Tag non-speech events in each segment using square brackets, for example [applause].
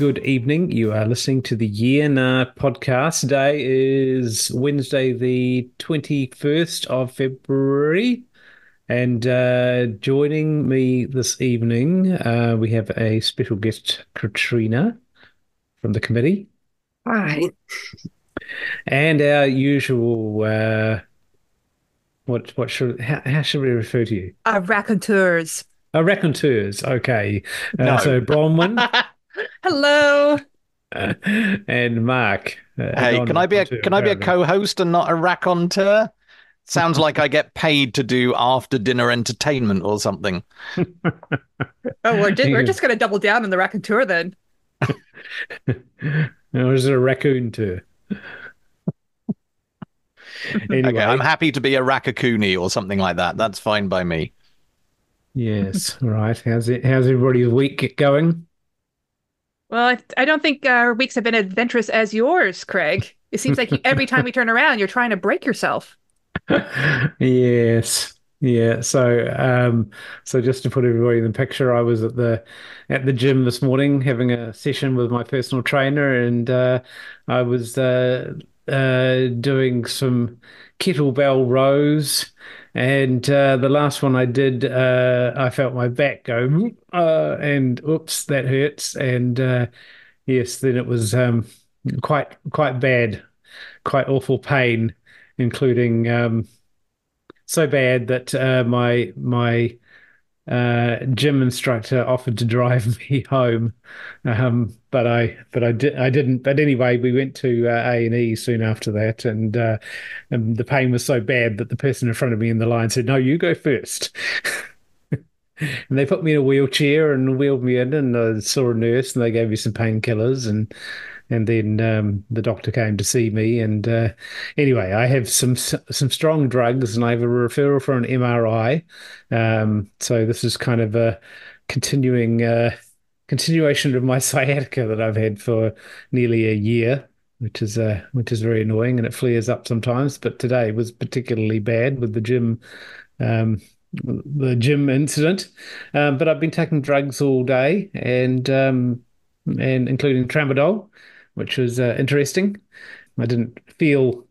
good evening. You are listening to the Year podcast. Today is Wednesday, the 21st of February. And uh, joining me this evening, uh, we have a special guest, Katrina from the committee. Hi. And our usual, uh, what what should how, how should we refer to you? Uh, raconteurs. Uh, raconteurs. Okay. Uh, No. So Bronwyn [laughs] [laughs] Hello. uh, and Mark. uh, Hey, can I be a can I be a co-host and not a raconteur? Sounds like I get paid to do after dinner entertainment or something. [laughs] Oh, we're, ju- we're just going to double down on the raconteur then. [laughs] Or is it a raccoon too? anyway, Okay, I'm happy to be a rakakuni or something like that. That's fine by me. yes, right. How's it? How's everybody's week going? Well, I, don't think our weeks have been adventurous as yours, Craig. It seems like every time we turn around, you're trying to break yourself. [laughs] yes. Yeah. So, um, so just to put everybody in the picture, I was at the at the gym this morning having a session with my personal trainer, and uh, I was uh, uh, doing some kettlebell rows. And uh, the last one I did, uh, I felt my back go, uh, and oops, that hurts. And uh, yes, then it was um, quite quite bad, quite awful pain, including um, so bad that uh, my my uh, gym instructor offered to drive [laughs] me home, um, but I but I did I didn't. But anyway, we went to uh, A and E soon after that, and, uh, and the pain was so bad that the person in front of me in the line said, "No, you go first. [laughs] And they put me in a wheelchair and wheeled me in, and I saw a nurse, and they gave me some painkillers, and and then um, the doctor came to see me. And uh, anyway, I have some some strong drugs, and I have a referral for an MRI. Um, so this is kind of a continuing uh, continuation of my [laughs] sciatica that I've had for nearly a year, which is uh, which is very annoying, and it flares up sometimes. But today was particularly bad with the gym. Um, the gym incident, um, but I've been taking drugs all day, and um, and including tramadol, which was uh, interesting. I didn't feel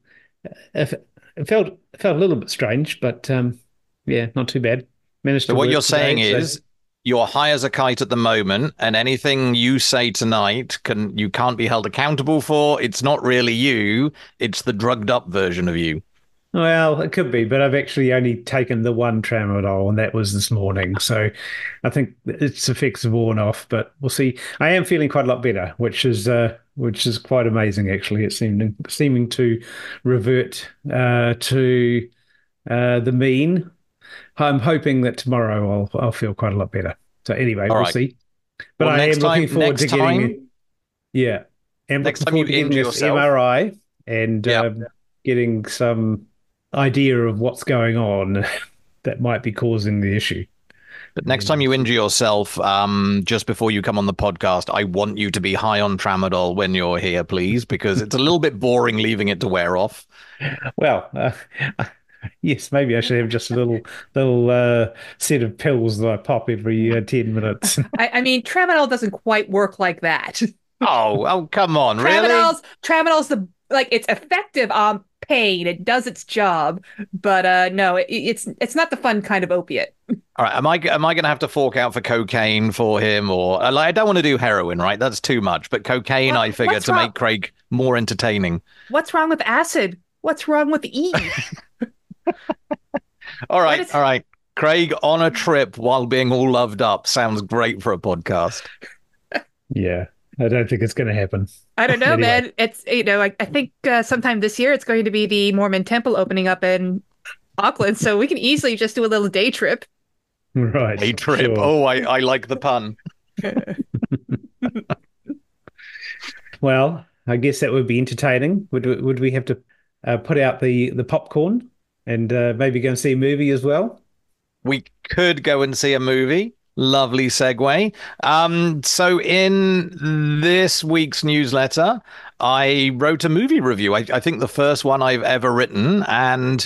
it felt it felt a little bit strange, but um, yeah, not too bad. Managed So to what you're today, saying so- is you're high as a kite at the moment, and anything you say tonight can you can't be held accountable for. It's not really you; it's the drugged up version of you. Well, it could be, but I've actually only taken the one tramadol, and that was this morning. So I think its effects have worn off, but we'll see. I am feeling quite a lot better, which is uh, which is quite amazing. Actually, it's seeming seeming to revert uh, to uh, the mean. I'm hoping that tomorrow I'll I'll feel quite a lot better. So anyway, All we'll right. see. But Well, I am looking time- forward to getting. time- yeah, am Next time you getting this yourself- MRI and Yeah. um, getting some idea of what's going on [laughs] that might be causing the issue. But next time you injure yourself, um, just before you come on the podcast, I want you to be high on tramadol when you're here, please, because it's a little bit boring leaving it to wear off. Well, uh, [laughs] yes, maybe I should have just a little little uh, set of pills that I pop every uh, ten minutes. [laughs] I, I mean, tramadol doesn't quite work like that. Oh, oh, come on, really? Tramadol's tramadol's the like it's effective on pain. It does its job, but uh no, it, it's it's not the fun kind of opiate. All right, am I am I going to have to fork out for cocaine for him, or uh, like, I don't want to do heroin, right? That's too much. But cocaine, What- I figure to wrong? make Craig more entertaining. What's wrong with acid? What's wrong with E? [laughs] All right, is- all right. Craig on a trip while being all loved up sounds great for a podcast. [laughs] yeah, I don't think it's going to happen. I don't know, Anyway. man. It's you know, I, I think uh, sometime this year it's going to be the Mormon temple opening up in Auckland, so we can easily just do a little day trip. Right, A trip. sure. Oh, I, I like the pun. [laughs] Well, I guess that would be entertaining. Would we- would we have to uh, put out the the popcorn and uh, maybe go and see a movie as well? We could go and see a movie. Lovely segue. Um, so in this week's newsletter, I wrote a movie review. I, I think the first one I've ever written, and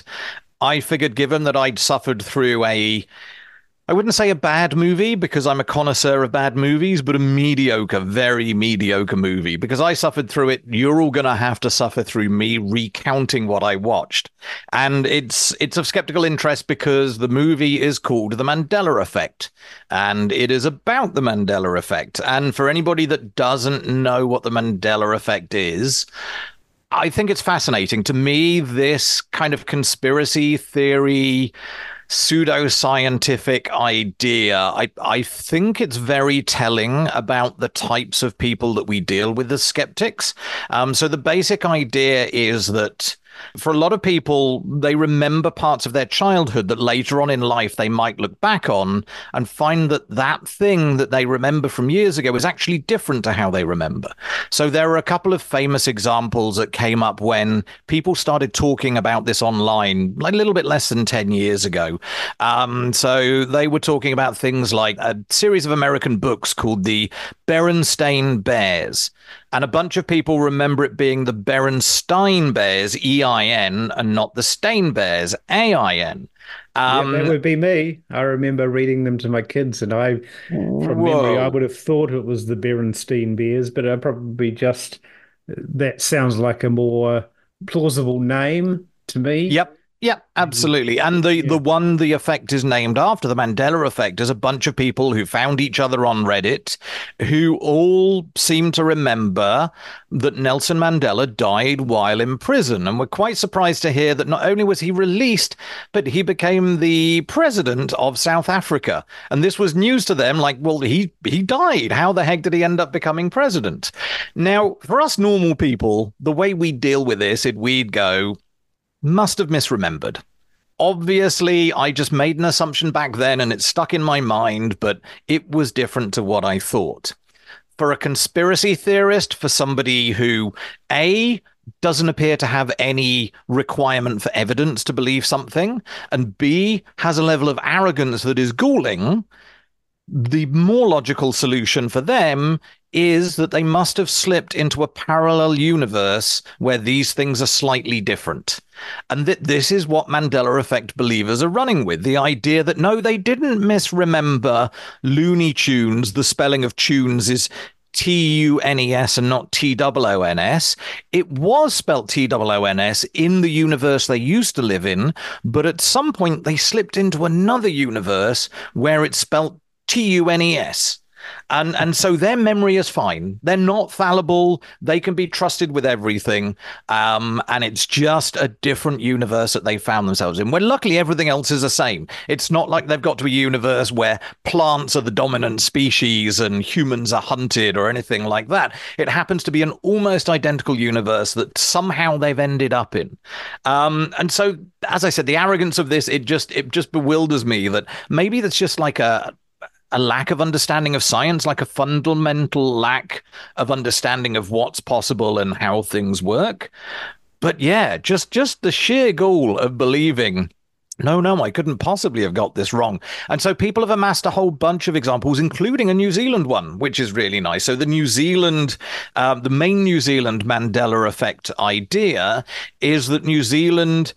I figured, given that I'd suffered through a I wouldn't say a bad movie because I'm a connoisseur of bad movies, but a mediocre, very mediocre movie. Because I suffered through it, you're all going to have to suffer through me recounting what I watched. And it's it's of skeptical interest because the movie is called The Mandela Effect, and it is about the Mandela Effect. And for anybody that doesn't know what the Mandela Effect is, I think it's fascinating. To me, this kind of conspiracy theory pseudoscientific idea. I, I think it's very telling about the types of people that we deal with as skeptics. Um, so the basic idea is that for a lot of people, they remember parts of their childhood that later on in life they might look back on and find that that thing that they remember from years ago is actually different to how they remember. So there are a couple of famous examples that came up when people started talking about this online, like a little bit less than 10 years ago. Um, so they were talking about things like a series of American books called the Berenstain Bears. And a bunch of people remember it being the Berenstein Bears, E I N, and not the Stain Bears, A I N. Um, yeah, that would be me. I remember reading them to my kids, and I, from whoa. memory, I would have thought it was the Berenstein Bears, but I probably just that sounds like a more plausible name to me. Yep. Yeah, mm-hmm. absolutely. And the, yeah. the one the effect is named after, the Mandela effect, is a bunch of people who found each other on Reddit who all seem to remember that Nelson Mandela died while in prison. And we're quite surprised to hear that not only was he released, but he became the president of South Africa. And this was news to them like, well, he, he died. How the heck did he end up becoming president? Now, for us normal people, the way we deal with this, it we'd go, must have misremembered. Obviously, I just made an assumption back then and it stuck in my mind, but it was different to what I thought. For a conspiracy theorist, for somebody who, A, doesn't appear to have any requirement for evidence to believe something, and B, has a level of arrogance that is galling, the more logical solution for them is that they must have slipped into a parallel universe where these things are slightly different. And that this is what Mandela effect believers are running with the idea that no, they didn't misremember Looney Tunes. The spelling of tunes is T U N E S and not T O O N S. It was spelt T O O N S in the universe they used to live in, but at some point they slipped into another universe where it's spelt T U N E S. And and so their memory is fine. They're not fallible. They can be trusted with everything. Um, and it's just a different universe that they found themselves in. Where luckily everything else is the same. It's not like they've got to a universe where plants are the dominant species and humans are hunted or anything like that. It happens to be an almost identical universe that somehow they've ended up in. Um, and so, as I said, the arrogance of this it just it just bewilders me that maybe that's just like a a lack of understanding of science, like a fundamental lack of understanding of what's possible and how things work. But yeah, just just the sheer goal of believing no, no, I couldn't possibly have got this wrong. And so people have amassed a whole bunch of examples, including a New Zealand one, which is really nice. So the New Zealand, uh, the main New Zealand Mandela effect idea is that New Zealand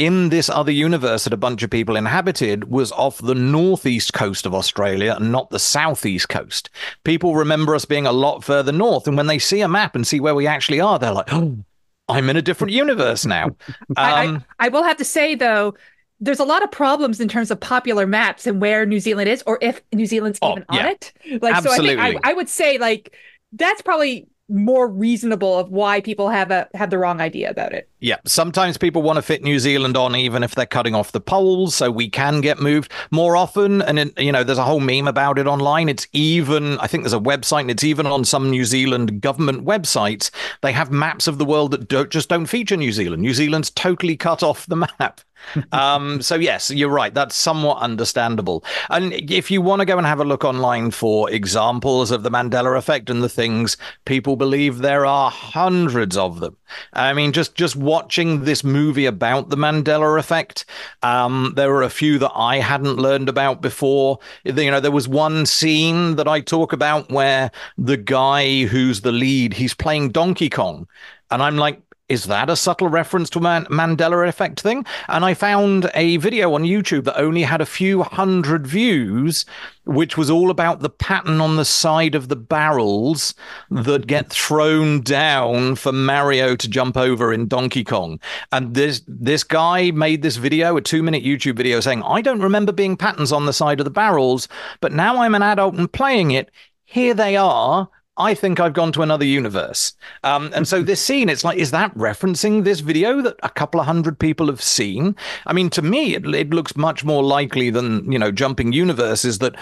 in this other universe that a bunch of people inhabited was off the northeast coast of Australia and not the southeast coast. People remember us being a lot further north. And when they see a map and see where we actually are, they're like, oh, I'm in a different universe now. Um, [laughs] I, I, um, I will have to say, though, there's a lot of problems in terms of popular maps and where New Zealand is, or if New Zealand's oh, even yeah. on it. Like, Absolutely. so I think I, I would say, like, that's probably more reasonable of why people have a have the wrong idea about it. Yeah, sometimes people want to fit New Zealand on even if they're cutting off the poles, so we can get moved more often. And it, you know, there's a whole meme about it online. It's even I think there's a website, and it's even on some New Zealand government websites. They have maps of the world that don't, just don't feature New Zealand. New Zealand's totally cut off the map [laughs] um, so yes, you're right. That's somewhat understandable. And if you want to go and have a look online for examples of the Mandela effect and the things people believe, there are hundreds of them. I mean, just just watching this movie about the Mandela effect, um, there were a few that I hadn't learned about before. You know, there was one scene that I talk about where the guy who's the lead, he's playing Donkey Kong, and I'm like, is that a subtle reference to a Man- Mandela effect thing? And I found a video on YouTube that only had a few hundred views, which was all about the pattern on the side of the barrels that get thrown down for Mario to jump over in Donkey Kong. And this this guy made this video, a two minute YouTube video, saying, "I don't remember being patterns on the side of the barrels, but now I'm an adult and playing it. Here they are." I think I've gone to another universe. Um, and so this scene, it's like, is that referencing this video that a couple of hundred people have seen? I mean, to me, it, it looks much more likely than, you know, jumping universes that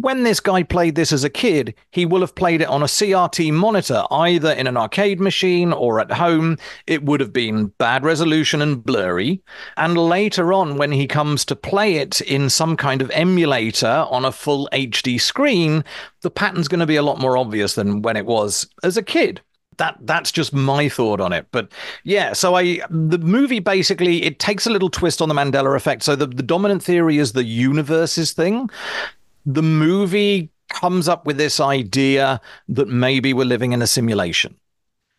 when this guy played this as a kid, he will have played it on a CRT monitor, either in an arcade machine or at home. It would have been bad resolution and blurry. And later on, when he comes to play it in some kind of emulator on a full HD screen, the pattern's going to be a lot more obvious than when it was as a kid that that's just my thought on it. But yeah, so I the movie basically it takes a little twist on the Mandela effect. So the, the dominant theory is the universes thing the movie comes up with this idea that maybe we're living in a simulation.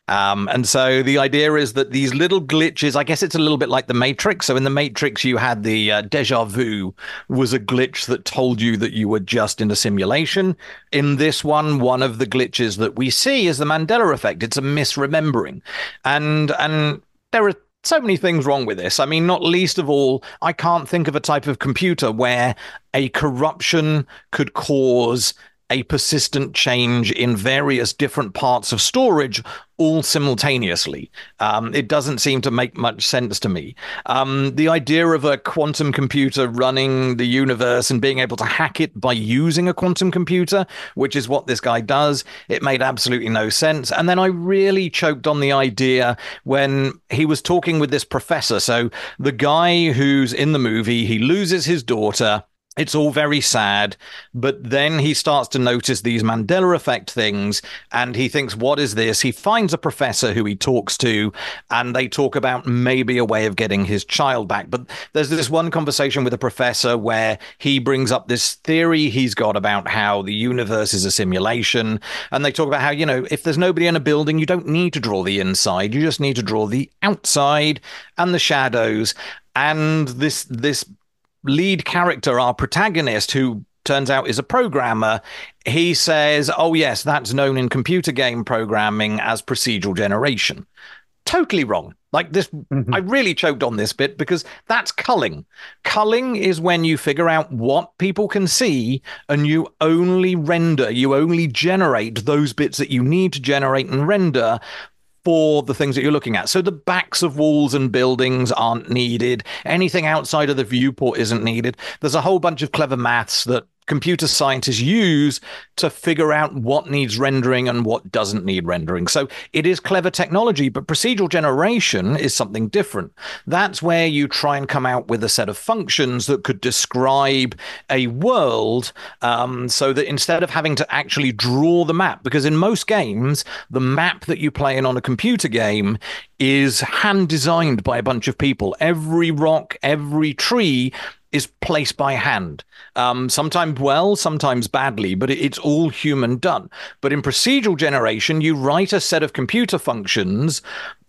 Um, and so the idea is that these little glitches, I guess it's a little bit like the Matrix. So in the Matrix, you had the uh, deja vu was a glitch that told you that you were just in a simulation. In this one, one of the glitches that we see is the Mandela effect. It's a misremembering, and and there are so many things wrong with this. I mean, not least of all, I can't think of a type of computer where a corruption could cause a persistent change in various different parts of storage all simultaneously. Um, it doesn't seem to make much sense to me. Um, the idea of a quantum computer running the universe and being able to hack it by using a quantum computer, which is what this guy does, it made absolutely no sense. And then I really choked on the idea when he was talking with this professor. So the guy who's in the movie, he loses his daughter it's all very sad, but then he starts to notice these Mandela effect things and he thinks, What is this? He finds a professor who he talks to, and they talk about maybe a way of getting his child back. But there's this one conversation with a professor where he brings up this theory he's got about how the universe is a simulation. And they talk about how, you know, if there's nobody in a building, you don't need to draw the inside, you just need to draw the outside and the shadows and this this lead character, our protagonist, who turns out is a programmer, he says, Oh, yes, that's known in computer game programming as procedural generation. Totally wrong. Like this, mm-hmm. I really choked on this bit because that's culling. Culling is when you figure out what people can see and you only render, you only generate those bits that you need to generate and render for the things that you're looking at. So the backs of walls and buildings aren't needed. Anything outside of the viewport isn't needed. There's a whole bunch of clever maths that computer scientists use to figure out what needs rendering and what doesn't need rendering. So it is clever technology, but procedural generation is something different. That's where you try and come out with a set of functions that could describe a world um, so that instead of having to actually draw the map, because in most games, the map that you play in on a computer game is hand designed by a bunch of people. Every rock, every tree is placed by hand. Um, sometimes well, sometimes badly, but it's all human done. But in procedural generation, you write a set of computer functions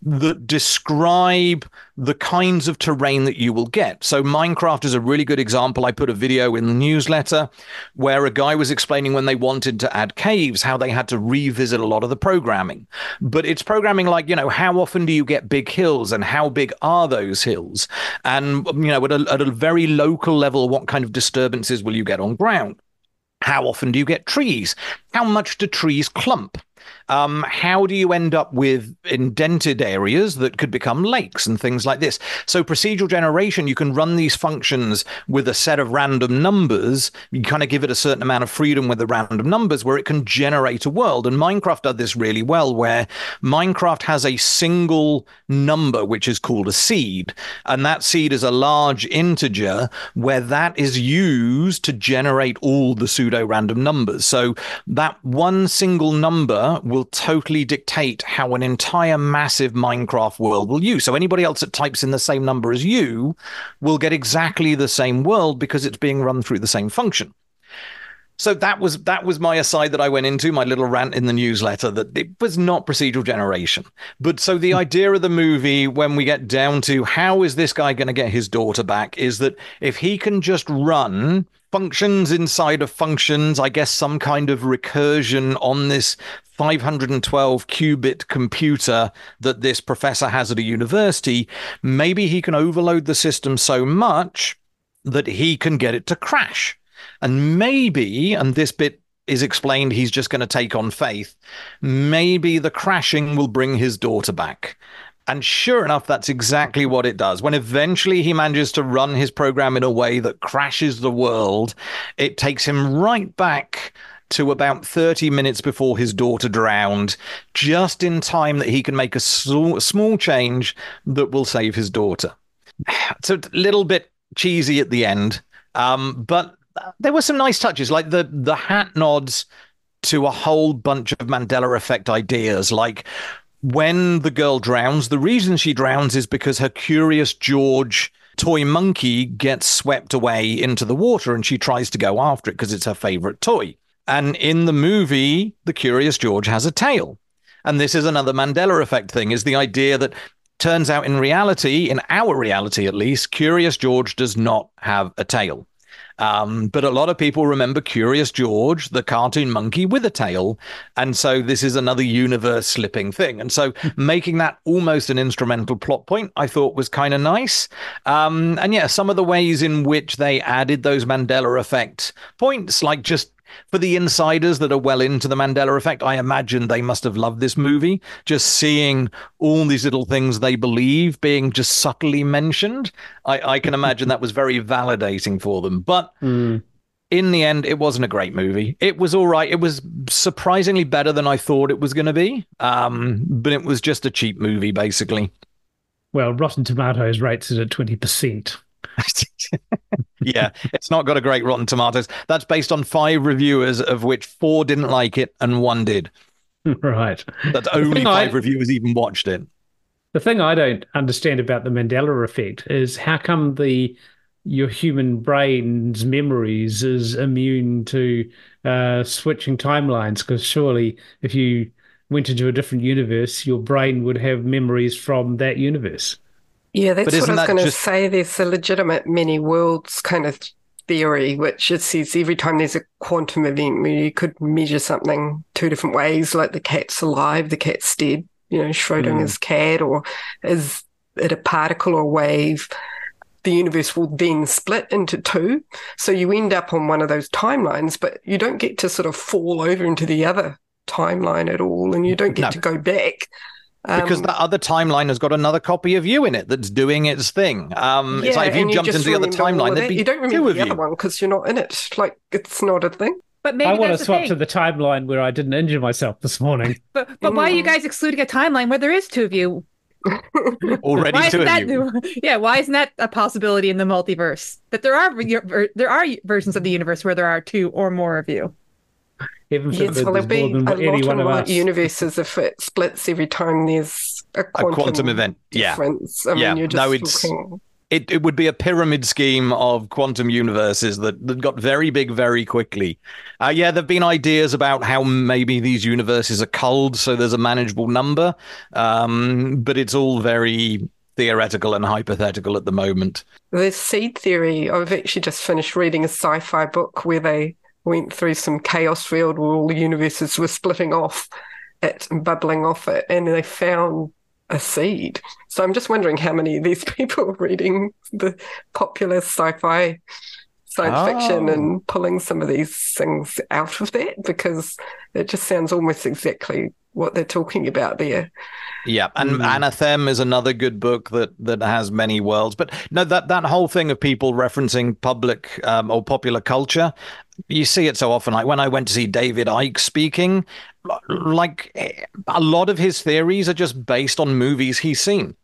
that describe the kinds of terrain that you will get. So Minecraft is a really good example. I put a video in the newsletter where a guy was explaining when they wanted to add caves, how they had to revisit a lot of the programming. But it's programming like, you know, how often do you get big hills and how big are those hills? And, you know, at a, at a very local level, what kind of disturbances will you get on ground? How often do you get trees? How much do trees clump? Um, how do you end up with indented areas that could become lakes and things like this? So, procedural generation, you can run these functions with a set of random numbers. You kind of give it a certain amount of freedom with the random numbers where it can generate a world. And Minecraft does this really well, where Minecraft has a single number, which is called a seed. And that seed is a large integer where that is used to generate all the pseudo random numbers. So, that one single number will totally dictate how an entire massive Minecraft world will use. So anybody else that types in the same number as you will get exactly the same world because it's being run through the same function. So that was that was my aside that I went into my little rant in the newsletter that it was not procedural generation. But so the hmm. idea of the movie when we get down to how is this guy going to get his daughter back is that if he can just run functions inside of functions, I guess some kind of recursion on this 512 qubit computer that this professor has at a university, maybe he can overload the system so much that he can get it to crash. And maybe, and this bit is explained, he's just going to take on faith. Maybe the crashing will bring his daughter back. And sure enough, that's exactly what it does. When eventually he manages to run his program in a way that crashes the world, it takes him right back to about 30 minutes before his daughter drowned, just in time that he can make a small change that will save his daughter. [sighs] It's a little bit cheesy at the end, um, but there were some nice touches, like the the hat nods to a whole bunch of Mandela effect ideas, like when the girl drowns, the reason she drowns is because her curious George toy monkey gets swept away into the water and she tries to go after it because it's her favorite toy. And in the movie, the curious George has a tail. And this is another Mandela effect thing is the idea that turns out in reality, in our reality at least, Curious George does not have a tail. Um, but a lot of people remember Curious George, the cartoon monkey with a tail. And so this is another universe slipping thing. And so making that almost an instrumental plot point, I thought was kind of nice. Um, and yeah, some of the ways in which they added those Mandela effect points, like just for the insiders that are well into the Mandela effect, I imagine they must have loved this movie. Just seeing all these little things they believe being just subtly mentioned, I, I can imagine that was very validating for them. But mm. in the end, it wasn't a great movie. It was all right. It was surprisingly better than I thought it was going to be. Um, but it was just a cheap movie, basically. Well, Rotten Tomatoes rates it at 20%. Yeah, it's not got a great Rotten Tomatoes. That's based on five reviewers, of which four didn't like it and one did. [laughs] Right. That's only five I, reviewers even watched it. The thing I don't understand about the Mandela effect is how come the your human brain's memories is immune to uh, switching timelines? Because surely, if you went into a different universe, your brain would have memories from that universe. Yeah, that's what I was going to just... say. There's a legitimate many worlds kind of theory, which it says every time there's a quantum event where you could measure something two different ways, like the cat's alive, the cat's dead, you know, Schrodinger's mm. cat, or is it a particle or wave? The universe will then split into two. So you end up on one of those timelines, but you don't get to sort of fall over into the other timeline at all, and you don't get no. to go back because um, that other timeline has got another copy of you in it that's doing its thing. Um, yeah, it's like if you jumped into the other timeline, there'd be you don't remember the other you. one because you're not in it. Like it's not a thing. But maybe I want to swap to the timeline where I didn't injure myself this morning. [laughs] But but mm. why are you mm. guys excluding a timeline where there is two of you? [laughs] Already why two of that, you. Yeah, why isn't that a possibility in the multiverse? That there are there are versions of the universe where there are two or more of you. Heaven yes, well, there'll be a lot in one universes if it splits every time there's a quantum, a quantum event. Difference. Yeah, I yeah. Mean, no, it's talking... it, it would be a pyramid scheme of quantum universes that, that got very big very quickly. Uh, yeah, there've been ideas about how maybe these universes are culled, so there's a manageable number, um, but it's all very theoretical and hypothetical at the moment. The seed theory. I've actually just finished reading a sci-fi book where they went through some chaos field where all the universes were splitting off it and bubbling off it, and they found a seed. So I'm just wondering how many of these [laughs] people are reading the popular sci-fi science oh. fiction and oh. pulling some of these things out of that because it just sounds almost exactly what they're talking about there. Yeah, and mm. Anathem is another good book that that has many worlds. But no, that that whole thing of people referencing public um, or popular culture, you see it so often. Like when I went to see David Icke speaking, like a lot of his theories are just based on movies he's seen.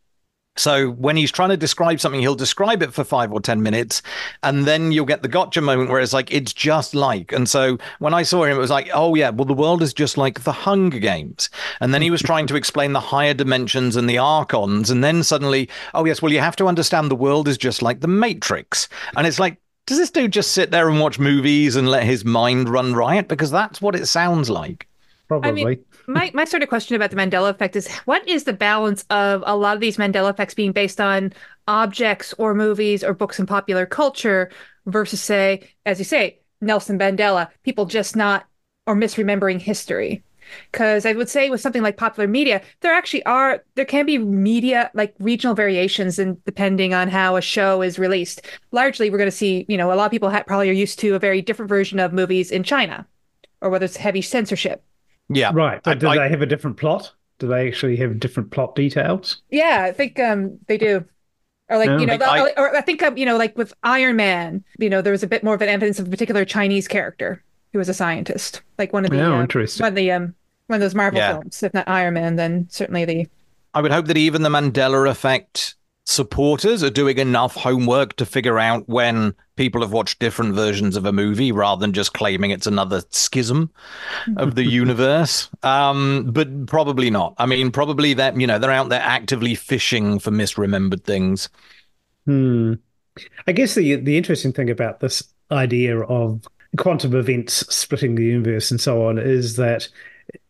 So when he's trying to describe something, he'll describe it for five or 10 minutes. And then you'll get the gotcha moment where it's like, it's just like. And so when I saw him, it was like, oh, yeah, well, the world is just like the Hunger Games. And then he was trying to explain the higher dimensions and the archons. And then suddenly, oh, yes, well, you have to understand the world is just like the Matrix. And it's like, does this dude just sit there and watch movies and let his mind run riot? Because that's what it sounds like. Probably. I mean, my, my sort of question about the Mandela effect is what is the balance of a lot of these Mandela effects being based on objects or movies or books in popular culture versus, say, as you say, Nelson Mandela, people just not or misremembering history? because I would say with something like popular media, there actually are there can be media like regional variations, and depending on how a show is released. Largely, we're going to see you know a lot of people ha- probably are used to a very different version of movies in China, or whether it's heavy censorship. Yeah, right. But I, do I, they have a different plot? Do they actually have different plot details? Yeah, I think um, they do. Or like no, you know, I, or I think um, you know, like with Iron Man, you know, there was a bit more of an evidence of a particular Chinese character who was a scientist, like one of the oh, uh, interesting. one of the um one of those Marvel yeah. films. If not Iron Man, then certainly the. I would hope that even the Mandela Effect supporters are doing enough homework to figure out when people have watched different versions of a movie rather than just claiming it's another schism of the [laughs] universe. Um, but probably not. I mean, probably that you know they're out there actively fishing for misremembered things. Hmm. I guess the the interesting thing about this idea of quantum events splitting the universe and so on is that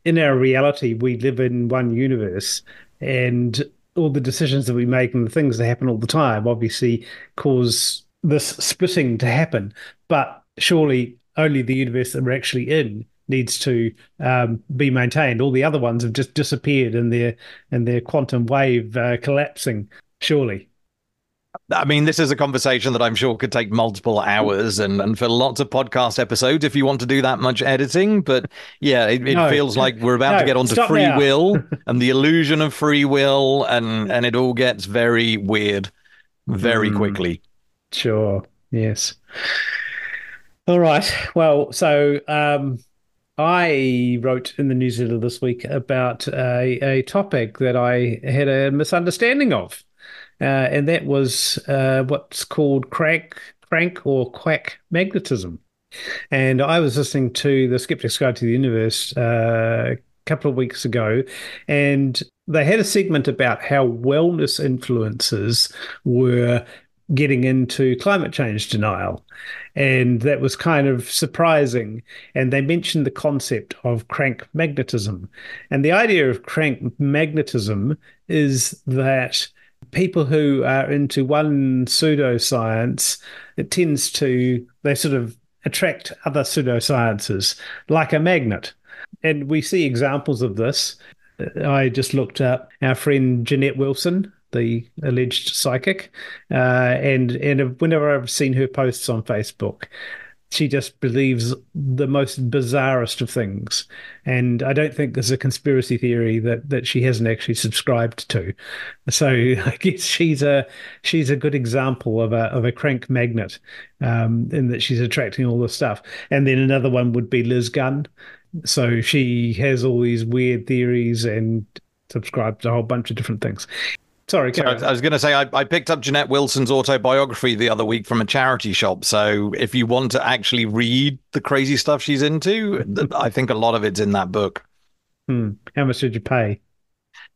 in our reality, we live in one universe, and all the decisions that we make and the things that happen all the time obviously cause this splitting to happen. But surely only the universe that we're actually in needs to um, be maintained. All the other ones have just disappeared in their in their quantum wave uh, collapsing. Surely. I mean, this is a conversation that I'm sure could take multiple hours and, and for lots of podcast episodes if you want to do that much editing. But yeah, it, it no. feels like we're about no, to get onto free now. will [laughs] and the illusion of free will, and, and it all gets very weird very mm. quickly. Sure. Yes. All right. Well, so um, I wrote in the newsletter this week about a, a topic that I had a misunderstanding of and that was uh, what's called crank, crank or quack magnetism. And I was listening to the Skeptic's Guide to the Universe uh, a couple of weeks ago, and they had a segment about how wellness influencers were getting into climate change denial. And that was kind of surprising. And they mentioned the concept of crank magnetism. And the idea of crank magnetism is that people who are into one pseudoscience, it tends to, they sort of attract other pseudosciences like a magnet. And we see examples of this. I just looked up our friend Jeanette Wilson, the alleged psychic, uh, and and whenever I've seen her posts on Facebook, she just believes the most bizarrest of things. And I don't think there's a conspiracy theory that that she hasn't actually subscribed to. So [laughs] I guess she's a she's a good example of a of a crank magnet, um, in that she's attracting all this stuff. And then another one would be Liz Gunn. So she has all these weird theories and subscribes to a whole bunch of different things. Sorry, so I was going to say I, I, picked up Jeanette Wilson's autobiography the other week from a charity shop. So if you want to actually read the crazy stuff she's into, I think a lot of it's in that book. Hmm. How much did you pay?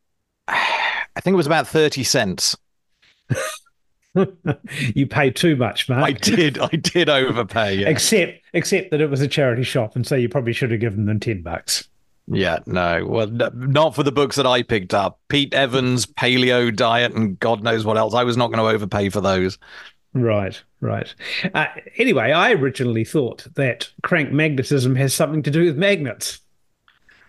[sighs] I think it was about thirty cents. [laughs] you paid too much, Mark. I did. I did overpay. Yeah. except, except that it was a charity shop, and so you probably should have given them ten bucks. Yeah, no. Well, not for the books that I picked up. Pete Evans, Paleo Diet, and God knows what else. I was not going to overpay for those. Right, right. Uh, anyway, I originally thought that crank magnetism has something to do with magnets.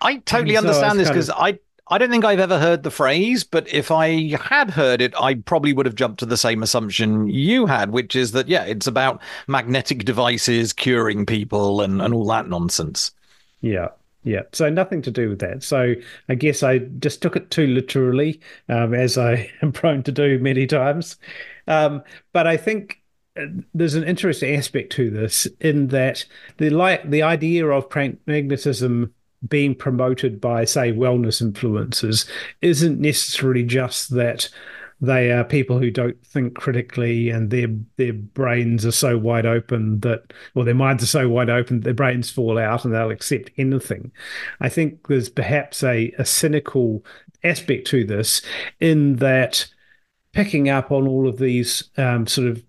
I totally understand I this because of... I I don't think I've ever heard the phrase, but if I had heard it, I probably would have jumped to the same assumption you had, which is that yeah, it's about magnetic devices curing people and and all that nonsense. Yeah, yeah, so nothing to do with that. So I guess I just took it too literally, um, as I [laughs] am prone to do many times. Um, but I think uh, there's an interesting aspect to this in that the like the idea of crank magnetism being promoted by, say, wellness influencers isn't necessarily just that they are people who don't think critically and their their brains are so wide open that or their minds are so wide open their brains fall out and they'll accept anything. I think there's perhaps a, a cynical aspect to this in that picking up on all of these um, sort of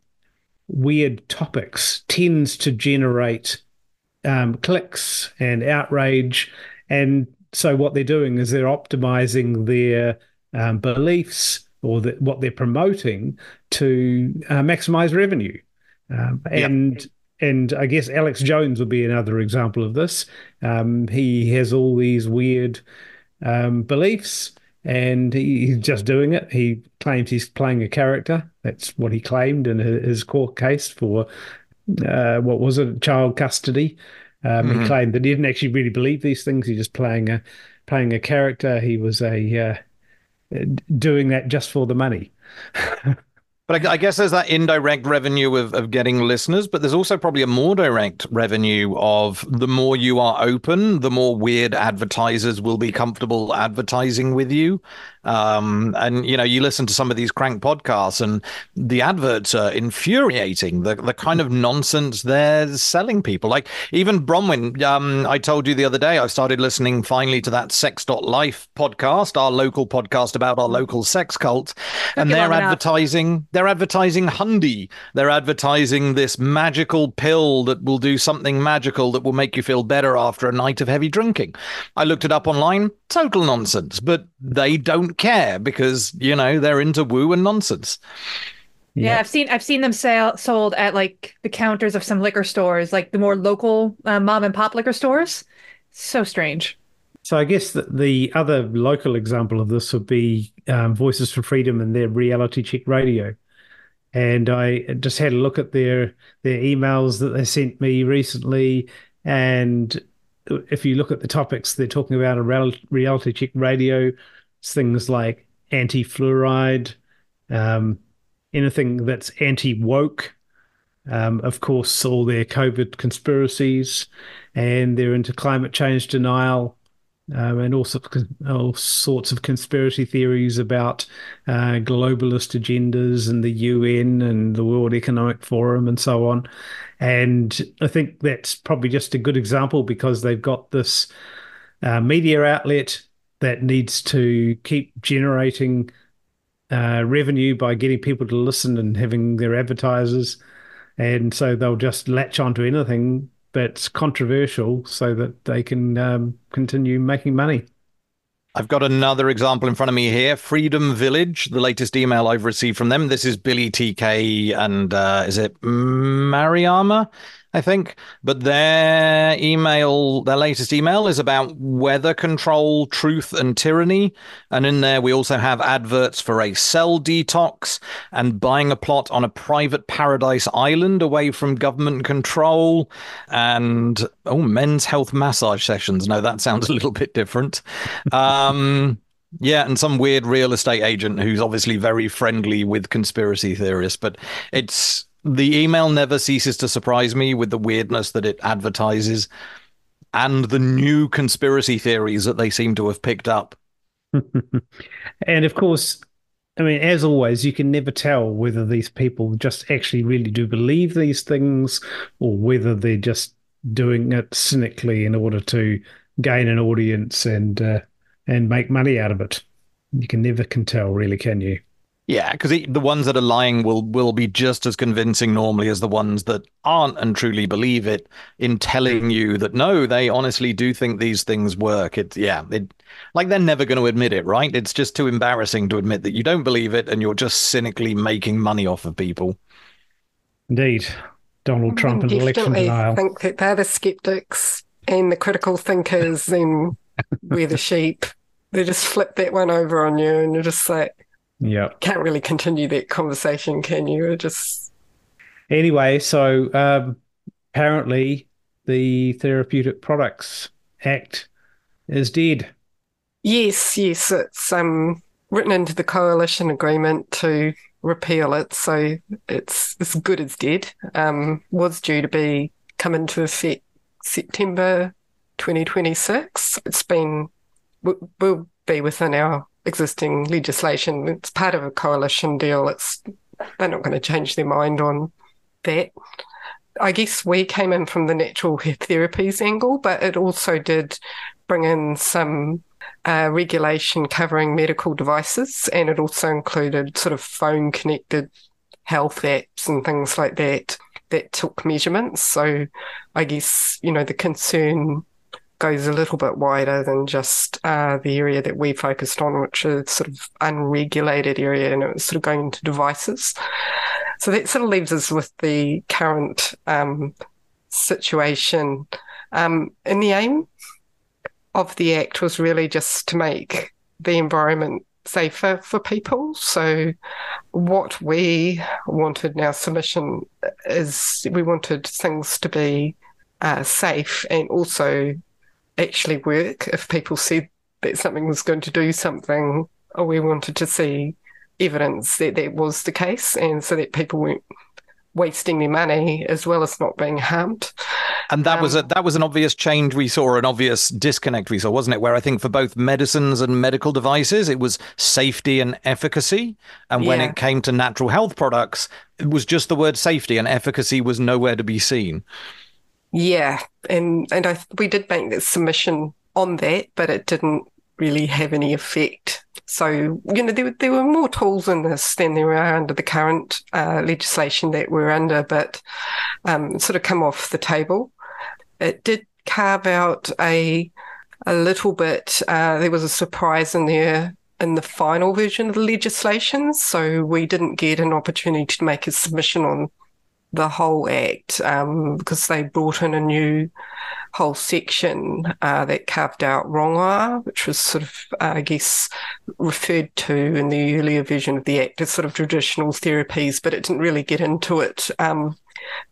weird topics tends to generate um, clicks and outrage. And so what they're doing is they're optimizing their um, beliefs or the, what they're promoting to uh, maximize revenue. Um, and yep. and I guess Alex Jones would be another example of this. Um, he has all these weird um, beliefs, and he, he's just doing it. He claims he's playing a character. That's what he claimed in his court case for uh, what was it, child custody. Um, mm-hmm. He claimed that he didn't actually really believe these things. He's just playing a playing a character. He was a uh, doing that just for the money. [laughs] But I, guess there's that indirect revenue of, of getting listeners, but there's also probably a more direct revenue of the more you are open, the more weird advertisers will be comfortable advertising with you. Um, and you know, you listen to some of these crank podcasts, and the adverts are infuriating. The the kind of nonsense they're selling people. Like even Bronwyn, um, I told you the other day, I started listening finally to that Sex.life podcast, our local podcast about our local sex cult, and they're advertising. They're advertising Hundy. They're advertising this magical pill that will do something magical that will make you feel better after a night of heavy drinking. I looked it up online. Total nonsense, but they don't care because you know they're into woo and nonsense. Yeah, yeah, I've seen I've seen them sell, sold at like the counters of some liquor stores, like the more local uh, mom and pop liquor stores. So strange. So I guess that the other local example of this would be um, Voices for Freedom and their reality check radio. And I just had a look at their their emails that they sent me recently, and if you look at the topics they're talking about a reality check radio things like anti fluoride, um, anything that's anti woke. Um, of course, all their COVID conspiracies, and they're into climate change denial, um, and also all sorts of conspiracy theories about uh, globalist agendas and the UN and the World Economic Forum and so on. And I think that's probably just a good example because they've got this uh, media outlet that needs to keep generating uh, revenue by getting people to listen and having their advertisers. And so they'll just latch onto anything that's controversial so that they can um, continue making money. I've got another example in front of me here. Freedom Village, the latest email I've received from them. This is Billy TK and uh, is it Mariama? I think. But their email, their latest email is about weather control, truth, and tyranny. And in there, we also have adverts for a cell detox and buying a plot on a private paradise island away from government control. And oh, men's health massage sessions. No, that sounds a little bit different. Um, yeah, and some weird real estate agent who's obviously very friendly with conspiracy theorists, but it's the email never ceases to surprise me with the weirdness that it advertises and the new conspiracy theories that they seem to have picked up. [laughs] and of course, I mean, as always, you can never tell whether these people just actually really do believe these things or whether they're just doing it cynically in order to gain an audience and uh, and make money out of it. You can never can tell, really, can you? Yeah, because the ones that are lying will will be just as convincing normally as the ones that aren't and truly believe it in telling you that no, they honestly do think these things work. It yeah, it like they're never going to admit it, right? It's just too embarrassing to admit that you don't believe it and you're just cynically making money off of people. Indeed, Donald Trump and election eh, denial. I think that they're the skeptics and the critical thinkers, and we're the [laughs] sheep. They just flip that one over on you, and you're just like yeah. Can't really continue that conversation, can you? It just. Anyway, so um, apparently the Therapeutic Products Act is dead. Yes, yes. It's um, written into the coalition agreement to repeal it. So it's as good as dead. Um, was due to be come into effect September 2026. It's been, will be within our existing legislation. It's part of a coalition deal. It's they're not going to change their mind on that. I guess we came in from the natural therapies angle, but it also did bring in some uh, regulation covering medical devices, and it also included sort of phone connected health apps and things like that that took measurements. So I guess, you know, the concern goes a little bit wider than just uh, the area that we focused on, which is sort of unregulated area, and it was sort of going into devices. So that sort of leaves us with the current um, situation. Um, and the aim of the Act was really just to make the environment safer for people. So, what we wanted in our submission is we wanted things to be uh, safe and also actually work. If people said that something was going to do something, or we wanted to see evidence that that was the case, and so that people weren't wasting their money as well as not being harmed. And that um, was a um, that was an obvious change we saw, an obvious disconnect we saw, wasn't it? Where I think for both medicines and medical devices, it was safety and efficacy, and yeah. when it came to natural health products, it was just the word safety, and efficacy was nowhere to be seen. Yeah, and and I we did make the submission on that, but it didn't really have any effect. So, you know, there, there were more tools in this than there are under the current uh, legislation that we're under, but um, sort of come off the table. It did carve out a a little bit. Uh, there was a surprise in there in the final version of the legislation, so we didn't get an opportunity to make a submission on the whole act um, because they brought in a new whole section uh, that carved out rongoa, which was sort of, uh, I guess, referred to in the earlier version of the Act as sort of traditional therapies, but it didn't really get into it. Um,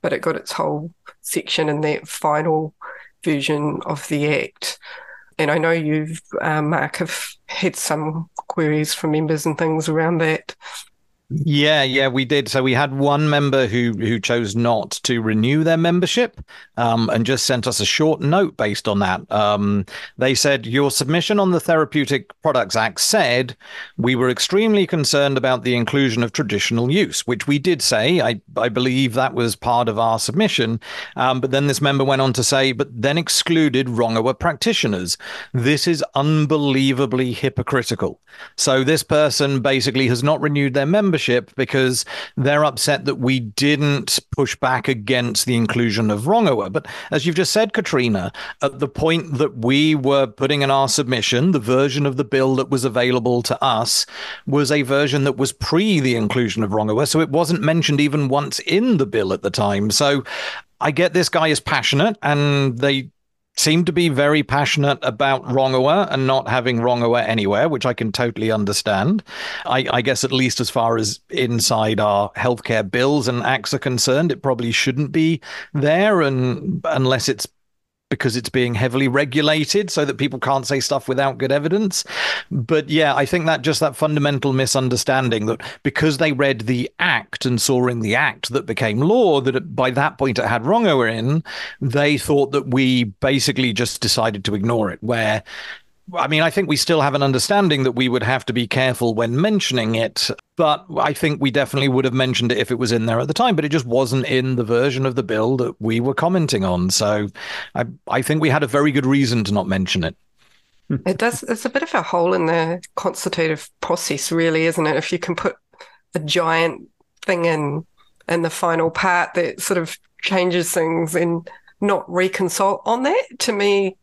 but it got its whole section in that final version of the Act. And I know you've, uh, Mark, have had some queries from members and things around that. Yeah, yeah, we did. So we had one member who who chose not to renew their membership, um, and just sent us a short note based on that. Um, they said your submission on the Therapeutic Products Act said we were extremely concerned about the inclusion of traditional use, which we did say. I I believe that was part of our submission. Um, but then this member went on to say, but then excluded Rongoa practitioners. This is unbelievably hypocritical. So this person basically has not renewed their membership membership because they're upset that we didn't push back against the inclusion of Rongoa. But as you've just said, Katrina, at the point that we were putting in our submission, the version of the bill that was available to us was a version that was pre the inclusion of Rongoa. So it wasn't mentioned even once in the bill at the time. So I get this guy is passionate and they seem to be very passionate about Rongoa and not having Rongoa anywhere, which I can totally understand. I, I, guess at least as far as inside our healthcare bills and acts are concerned, it probably shouldn't be there, and unless it's because it's being heavily regulated so that people can't say stuff without good evidence. But yeah, I think that just that fundamental misunderstanding that because they read the act and saw in the act that became law that by that point it had Rongoa in, they thought that we basically just decided to ignore it. Where I mean, I think we still have an understanding that we would have to be careful when mentioning it, but I think we definitely would have mentioned it if it was in there at the time, but it just wasn't in the version of the bill that we were commenting on. So I, I think we had a very good reason to not mention it. [laughs] It does. It's a bit of a hole in the consultative process, really, isn't it? If you can put a giant thing in in the final part that sort of changes things and not reconsult on that, to me,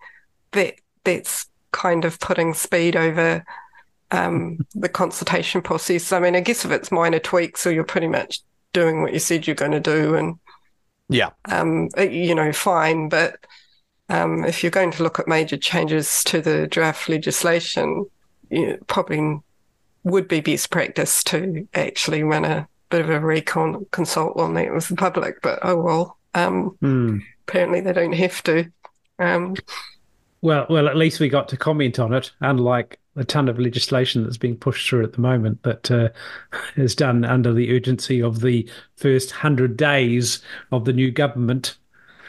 that that's kind of putting speed over um, the consultation process. I mean, I guess if it's minor tweaks, so you're pretty much doing what you said you're going to do, and yeah, um, you know, fine. But um, if you're going to look at major changes to the draft legislation, you probably would be best practice to actually run a bit of a recon consult on that with the public. But oh well, um, mm. apparently they don't have to. Well, well, at least we got to comment on it, unlike a ton of legislation that's being pushed through at the moment that uh, [laughs] is done under the urgency of the first hundred days of the new government.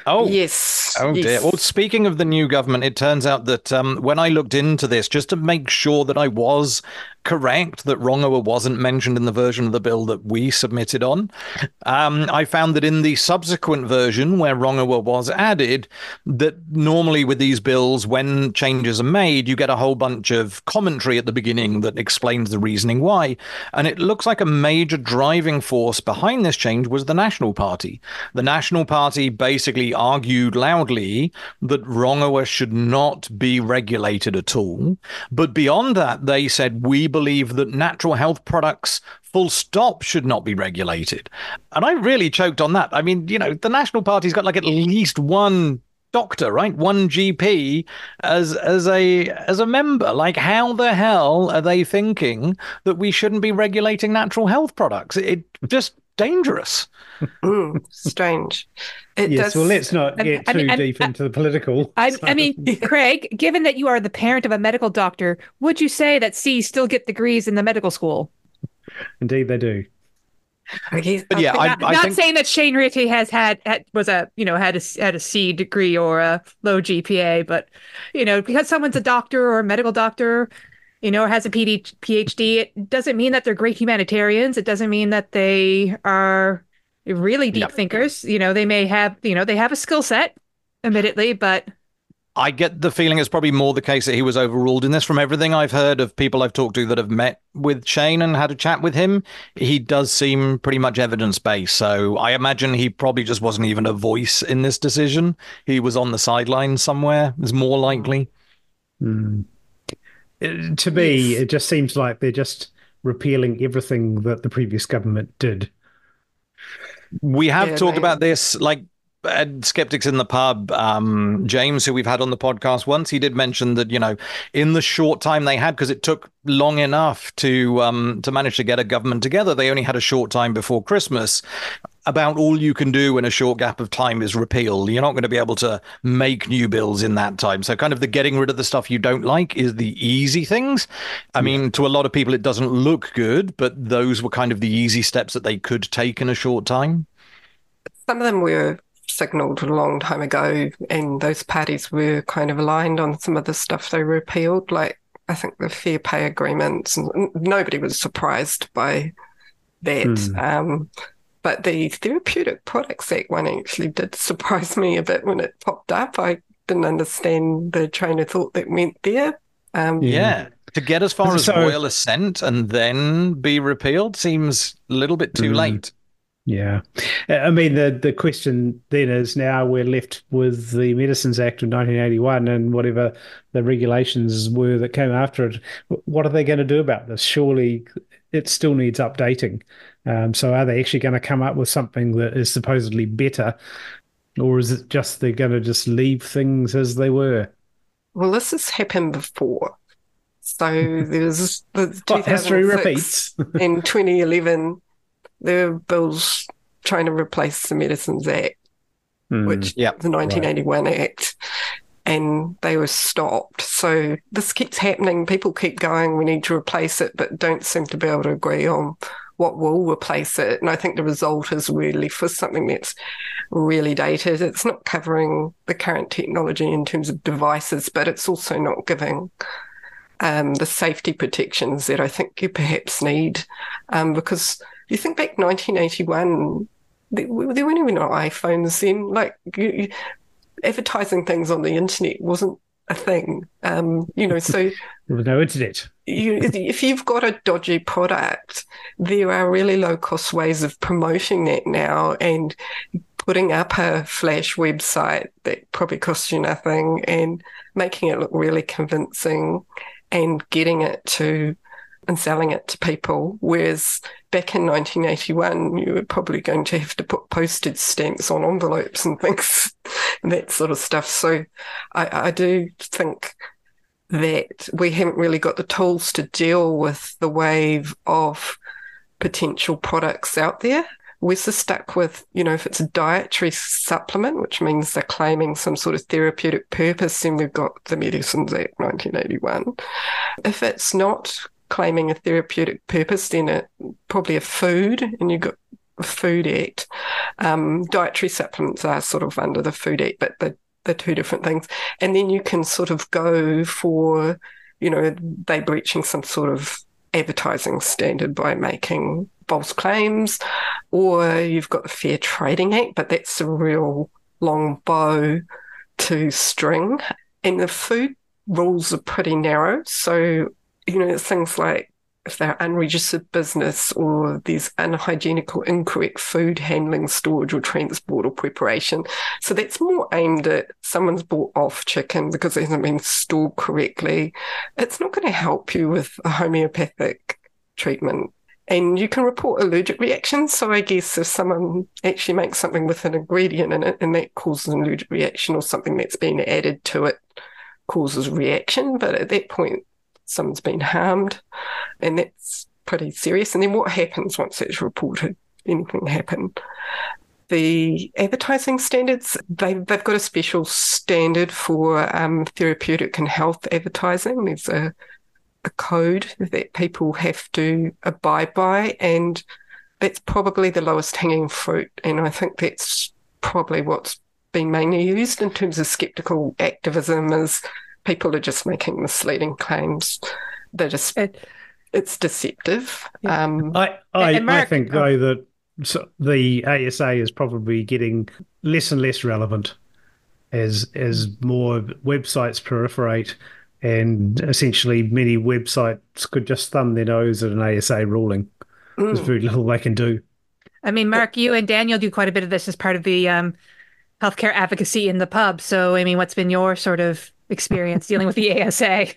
Oh yes. Oh yes. dear. Well, speaking of the new government, it turns out that um, when I looked into this, just to make sure that I was correct that Rongoa wasn't mentioned in the version of the bill that we submitted on. Um, I found that in the subsequent version where Rongoa was added, that normally with these bills, when changes are made, you get a whole bunch of commentary at the beginning that explains the reasoning why. And it looks like a major driving force behind this change was the National Party. The National Party basically argued loudly that Rongoa should not be regulated at all. But beyond that, they said, we believe that natural health products full stop should not be regulated. And I really choked on that. I mean, you know, the National Party's got like at least one doctor, right? One GP as as a as a member. Like how the hell are they thinking that we shouldn't be regulating natural health products? It just dangerous. [laughs] Mm, strange. It yes, does, well, let's not get I, too I mean, deep I, into the political. I, I, mean, Craig, given that you are the parent of a medical doctor, would you say that C still get degrees in the medical school? Indeed, they do. but yeah, not, not think... saying that Shane Reti has had, had, was a you know had a had a C degree or a low GPA, but you know because someone's a doctor or a medical doctor, you know, or has a PD, PhD, it doesn't mean that they're great humanitarians. It doesn't mean that they are really deep yep. thinkers. You know, they may have, you know, they have a skill set, admittedly, but I get the feeling it's probably more the case that he was overruled in this. From everything I've heard of people I've talked to that have met with Shane and had a chat with him, he does seem pretty much evidence based. So I imagine he probably just wasn't even a voice in this decision. He was on the sidelines somewhere, is more likely. Mm. It, to me, yes. it just seems like they're just repealing everything that the previous government did. We have yeah, talked about this like skeptics in the pub um, james who we've had on the podcast once he did mention that you know in the short time they had because it took long enough to um, to manage to get a government together they only had a short time before christmas about all you can do in a short gap of time is repeal you're not going to be able to make new bills in that time so kind of the getting rid of the stuff you don't like is the easy things i mean to a lot of people it doesn't look good but those were kind of the easy steps that they could take in a short time some of them were signalled a long time ago, and those parties were kind of aligned on some of the stuff they repealed, like I think the fair pay agreements. Nobody was surprised by that. Hmm. Um, but the Therapeutic Products Act one actually did surprise me a bit when it popped up. I didn't understand the train of thought that went there. Um, yeah. To get as far as so, royal assent and then be repealed seems a little bit too mm. late. Yeah. I mean, the, the question then is now we're left with the Medicines Act of 1981 and whatever the regulations were that came after it. What are they going to do about this? Surely it still needs updating. Um, so are they actually going to come up with something that is supposedly better? Or is it just they're going to just leave things as they were? Well, this has happened before. So there was the [laughs] history repeats [laughs] in 2011 there were bills trying to replace the Medicines Act, mm, which yep, the 1981 right. Act, and they were stopped. So this keeps happening. People keep going, we need to replace it, but don't seem to be able to agree on what will replace it. And I think the result is really for something that's really dated. It's not covering the current technology in terms of devices, but it's also not giving um, the safety protections that I think you perhaps need um, because you think back 1981, there, there weren't even iPhones then. Like you, advertising things on the internet wasn't a thing. Um, you know, so [laughs] there was no internet. you, if you've got a dodgy product, there are really low cost ways of promoting that now and putting up a flash website that probably costs you nothing and making it look really convincing and getting it to and selling it to people. Whereas back in 1981, you were probably going to have to put postage stamps on envelopes and things, and [laughs] that sort of stuff. So I, I do think that we haven't really got the tools to deal with the wave of potential products out there. We're stuck with, you know, if it's a dietary supplement, which means they're claiming some sort of therapeutic purpose, then we've got the Medicines Act 1981. If it's not claiming a therapeutic purpose, then it probably a food, and you've got Food Act. Um, dietary supplements are sort of under the Food Act, but they're, they're two different things. And then you can sort of go for, you know, they breaching some sort of advertising standard by making false claims, or you've got the Fair Trading Act, but that's a real long bow to string. And the food rules are pretty narrow. So, you know, things like if they're unregistered business or there's unhygienic or incorrect food handling, storage, or transport or preparation. So that's more aimed at someone's bought off chicken because it hasn't been stored correctly. It's not going to help you with a homeopathic treatment. And you can report allergic reactions. So I guess if someone actually makes something with an ingredient in it and that causes an allergic reaction or something that's been added to it causes reaction, but at that point someone's been harmed, and that's pretty serious. And then what happens once it's reported? Anything happen? The advertising standards, they, they've got a special standard for um, therapeutic and health advertising. There's a, a code that people have to abide by, and that's probably the lowest hanging fruit. And I think that's probably what's been mainly used in terms of skeptical activism is people are just making misleading claims. They're just it, it's deceptive. Yeah. Um, I I, Mark, I think though that the ASA is probably getting less and less relevant as as more websites proliferate and essentially many websites could just thumb their nose at an ASA ruling. Mm. There's very little they can do. I mean, Mark, you and Daniel do quite a bit of this as part of the um, healthcare advocacy in the pub. So, I mean, what's been your sort of experience dealing with the ASA?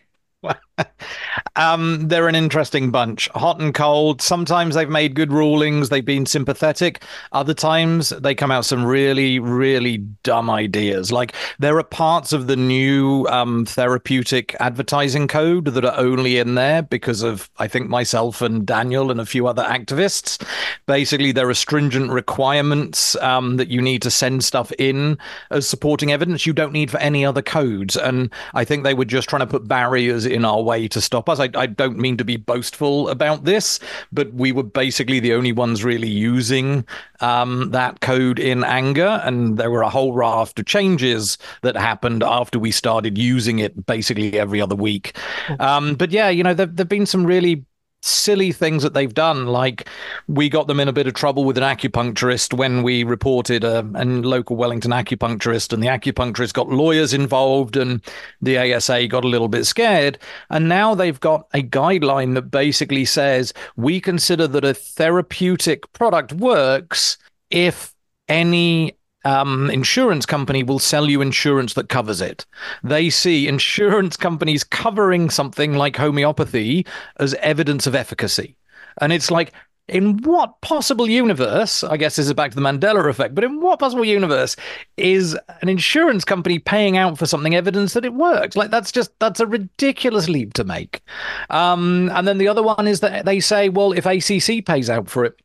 Um, they're an interesting bunch, hot and cold. Sometimes they've made good rulings, they've been sympathetic. Other times they come out some really, really dumb ideas. Like there are parts of the new um, therapeutic advertising code that are only in there because of, I think, myself and Daniel and a few other activists. Basically, there are stringent requirements um, that you need to send stuff in as supporting evidence you don't need for any other codes. And I think they were just trying to put barriers in our way to stop us. I, I don't mean to be boastful about this, but we were basically the only ones really using um, that code in anger. And there were a whole raft of changes that happened after we started using it basically every other week. Um, but yeah, you know, there have been some really silly things that they've done. Like we got them in a bit of trouble with an acupuncturist when we reported a, a, local Wellington acupuncturist, and the acupuncturist got lawyers involved, and the ASA got a little bit scared. And now they've got a guideline that basically says we consider that a therapeutic product works if any um, insurance company will sell you insurance that covers it. They see insurance companies covering something like homeopathy as evidence of efficacy. And it's like, in what possible universe, I guess this is back to the Mandela effect, but in what possible universe is an insurance company paying out for something evidence that it works? Like that's just that's a ridiculous leap to make. Um, and then the other one is that they say, well, if ACC pays out for it,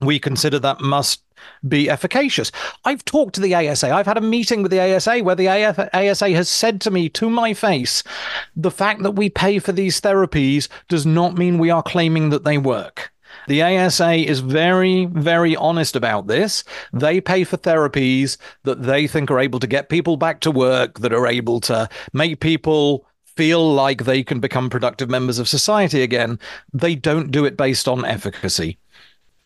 we consider that must be efficacious. I've talked to the ASA. I've had a meeting with the ASA where the ASA has said to me to my face, the fact that we pay for these therapies does not mean we are claiming that they work. The ASA is very, very honest about this. They pay for therapies that they think are able to get people back to work, that are able to make people feel like they can become productive members of society again. They don't do it based on efficacy.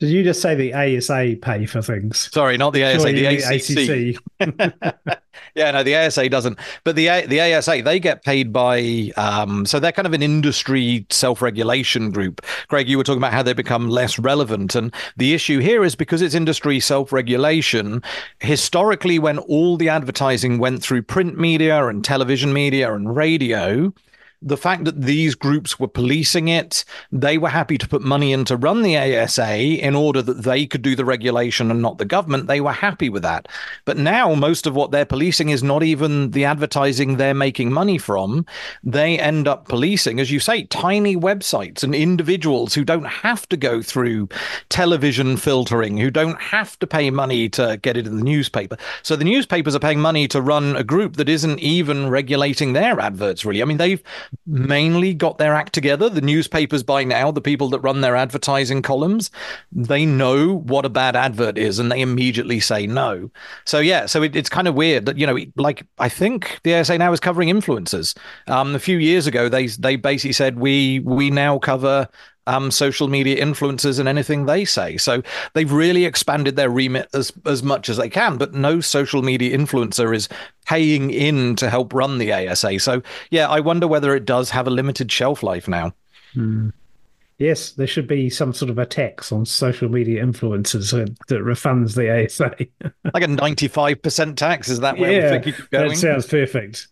Did you just say the ASA pay for things? Sorry, not the ASA, the ACC. ACC. [laughs] yeah, no, the ASA doesn't. But the the ASA they get paid by. Um, so they're kind of an industry self regulation group. Craig, you were talking about how they become less relevant, and the issue here is because it's industry self regulation. Historically, when all the advertising went through print media and television media and radio, the fact that these groups were policing it, they were happy to put money in to run the ASA in order that they could do the regulation and not the government. They were happy with that. But now most of what they're policing is not even the advertising they're making money from. They end up policing, as you say, tiny websites and individuals who don't have to go through television filtering, who don't have to pay money to get it in the newspaper. So the newspapers are paying money to run a group that isn't even regulating their adverts, really. I mean, they've mainly got their act together. The newspapers by now, the people that run their advertising columns, they know what a bad advert is and they immediately say no. So yeah, so it, it's kind of weird that you know, like I think the ASA now is covering influencers. Um, a few years ago, they they basically said we we now cover um, social media influencers and anything they say. So they've really expanded their remit as as much as they can. But no social media influencer is paying in to help run the ASA. So yeah, I wonder whether it does have a limited shelf life now. Hmm. Yes, there should be some sort of a tax on social media influencers that refunds the ASA. [laughs] like a 95% tax? Is that where yeah, we think it's going? That sounds perfect.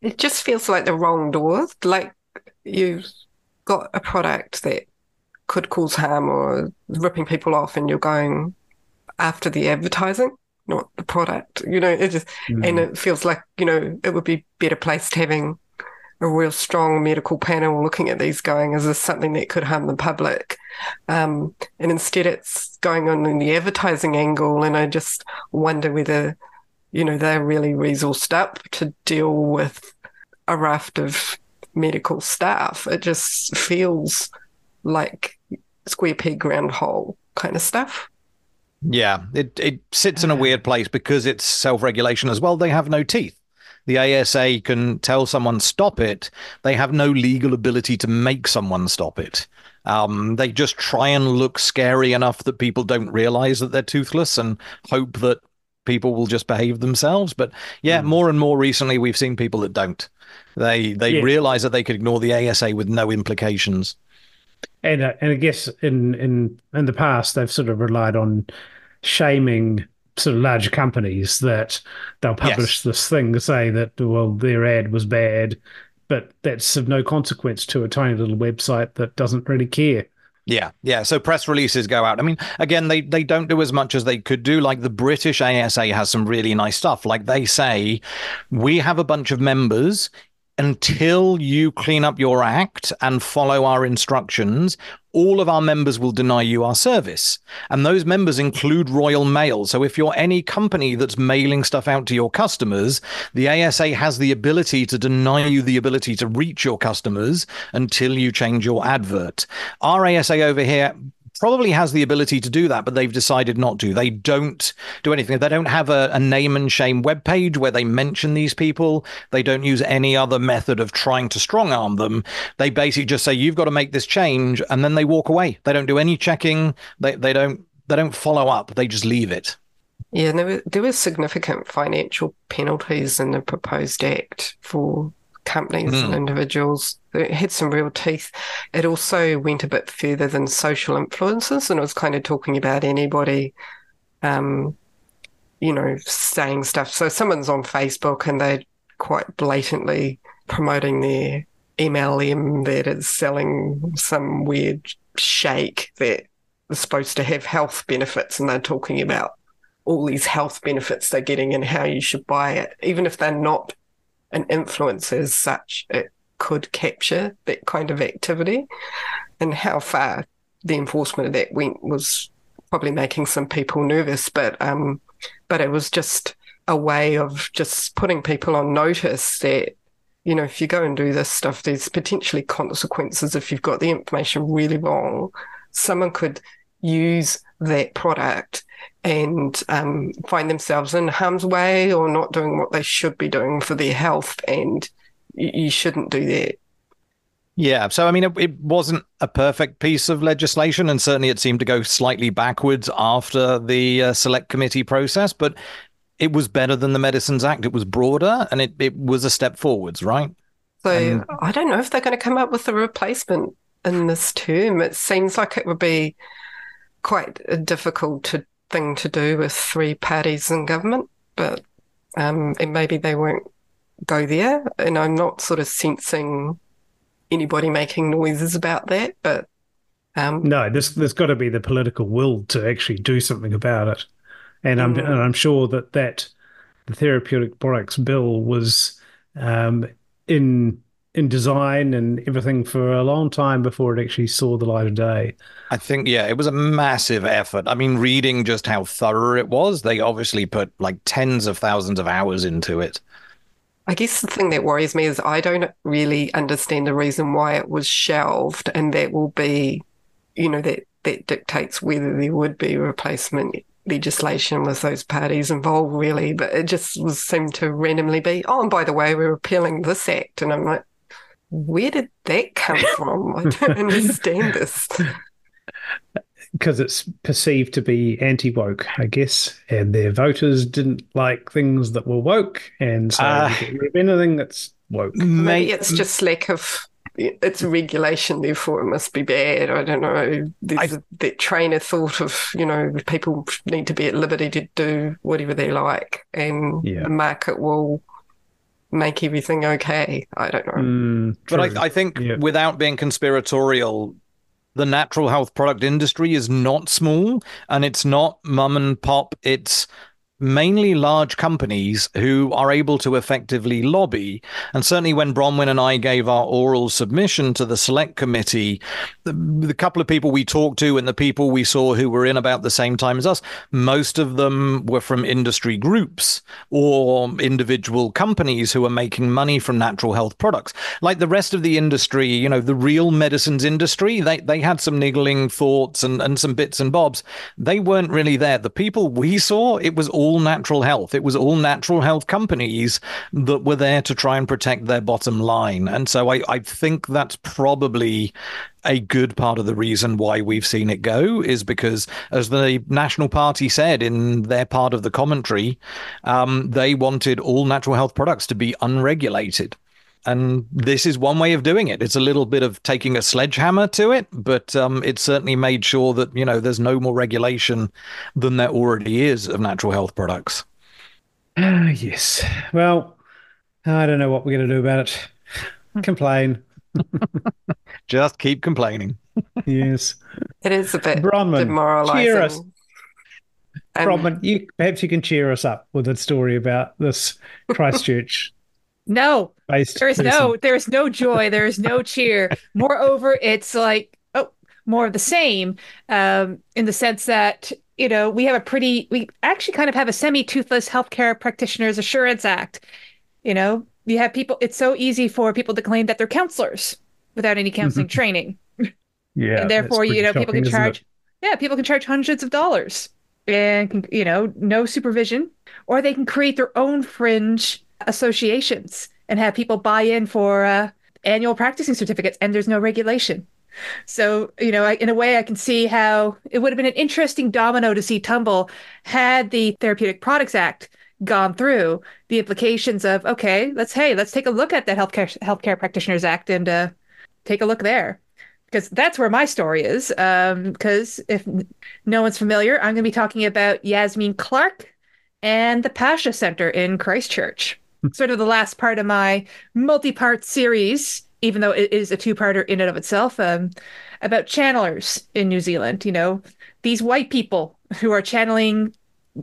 it just feels like the wrong door. Like you've got a product that could cause harm or ripping people off, and you're going after the advertising, not the product. You know, it just, mm. and it feels like, you know, it would be better placed having a real strong medical panel looking at these going, is this something that could harm the public? Um, and instead it's going on in the advertising angle. And I just wonder whether, you know, they're really resourced up to deal with a raft of medical staff. It just feels like square peg round hole kind of stuff. Yeah, it, it sits in a weird place because it's self regulation as well. They have no teeth the ASA can tell someone stop it, they have no legal ability to make someone stop it. Um, they just try and look scary enough that people don't realize that they're toothless and hope that people will just behave themselves. But yeah, mm. more and more recently, we've seen people that don't. They they yeah. realize that they could ignore the ASA with no implications. And uh, and I guess in in in the past they've sort of relied on shaming sort of large companies that they'll publish yes. this thing to say that well their ad was bad, but that's of no consequence to a tiny little website that doesn't really care. Yeah, yeah. So press releases go out. I mean, again, they they don't do as much as they could do. Like the British ASA has some really nice stuff. Like they say, we have a bunch of members until you clean up your act and follow our instructions, all of our members will deny you our service. And those members include Royal Mail. So if you're any company that's mailing stuff out to your customers, the ASA has the ability to deny you the ability to reach your customers until you change your advert. Our ASA over here probably has the ability to do that, but they've decided not to. They don't do anything. They don't have a, a name and shame webpage where they mention these people. They don't use any other method of trying to strong arm them. They basically just say, you've got to make this change. And then they walk away. They don't do any checking. They, they don't, they don't follow up. They just leave it. Yeah, there were, there were significant financial penalties in the proposed act for companies mm. and hmm. individuals. It had some real teeth. It also went a bit further than social influences, and it was kind of talking about anybody, um, you know, saying stuff. So someone's on Facebook and they're quite blatantly promoting their MLM that is selling some weird shake that is supposed to have health benefits, and they're talking about all these health benefits they're getting and how you should buy it, even if they're not an influencer as such, it could capture that kind of activity. And how far the enforcement of that went was probably making some people nervous, but um, but it was just a way of just putting people on notice that you know if you go and do this stuff, there's potentially consequences if you've got the information really wrong. Someone could use that product and um, find themselves in harm's way or not doing what they should be doing for their health. And you, shouldn't do that. Yeah. So, I mean, it, it, wasn't a perfect piece of legislation, and certainly it seemed to go slightly backwards after the uh, select committee process, but it was better than the Medicines Act. It was broader and it, it was a step forwards, right? So, and... I don't know if they're going to come up with a replacement in this term. It seems like it would be quite a difficult to, thing to do with three parties in government, but um, and maybe they won't go there. And I'm not sort of sensing anybody making noises about that, but um, no, there's there's got to be the political will to actually do something about it, and I'm mm. and I'm sure that that the therapeutic products bill was um, in in design and everything for a long time before it actually saw the light of day. I think, yeah, it was a massive effort. I mean, reading just how thorough it was, they obviously put like tens of thousands of hours into it. I guess the thing that worries me is I don't really understand the reason why it was shelved, and that will be, you know, that that dictates whether there would be replacement legislation with those parties involved, really. But it just was seemed to randomly be, oh, and by the way, we're repealing this act, and I'm like, where did that come from? I don't [laughs] understand this. Because it's perceived to be anti woke, I guess, and their voters didn't like things that were woke, and so uh, anything that's woke. Maybe it's just lack of it's regulation, therefore it must be bad. I don't know. There's I, a, that train of thought of, you know, people need to be at liberty to do whatever they like, and yeah. the market will make everything okay. I don't know. Mm, but I, I think yeah. without being conspiratorial, the natural health product industry is not small and it's not mum and pop. It's mainly large companies who are able to effectively lobby. And certainly when Bronwyn and I gave our oral submission to the select committee, the, the, couple of people we talked to and the people we saw who were in about the same time as us, most of them were from industry groups or individual companies who are making money from natural health products. Like the rest of the industry, you know, the real medicines industry, they, they had some niggling thoughts and, and some bits and bobs. They weren't really there. The people we saw, it was all all natural health. It was all natural health companies that were there to try and protect their bottom line. And so I, I think that's probably a good part of the reason why we've seen it go is because, as the National Party said in their part of the commentary, um, they wanted all natural health products to be unregulated. And this is one way of doing it. It's a little bit of taking a sledgehammer to it, but um, it certainly made sure that you know there's no more regulation than there already is of natural health products. Uh, yes. Well, I don't know what we're going to do about it. Complain. [laughs] Just keep complaining. yes. It is a bit Bronwyn, demoralizing. Cheer us. Bronwyn, you, perhaps you can cheer us up with a story about this Christchurch no, there is no, there is no joy, there is no cheer. Moreover, it's like oh, more of the same, um, in the sense that you know we have a pretty, we actually kind of have a semi-toothless healthcare practitioners assurance act. You know, you have people. It's so easy for people to claim that they're counselors without any counseling training. Yeah, and therefore, you know, shocking, people can charge. Yeah, people can charge hundreds of dollars and you know, no supervision, or they can create their own fringe associations and have people buy in for uh, annual practicing certificates, and there's no regulation. So, you know, I, in a way, I can see how it would have been an interesting domino to see tumble had the Therapeutic Products Act gone through. The implications of okay, let's hey, let's take a look at that healthcare healthcare practitioners act and uh, take a look there because that's where my story is. Because um, if no one's familiar, I'm going to be talking about Yasmeen Clark and the Pascha Center in Christchurch sort of the last part of my multi-part series, even though it is a two-parter in and of itself, um, about channelers in New Zealand. You know, these white people who are channeling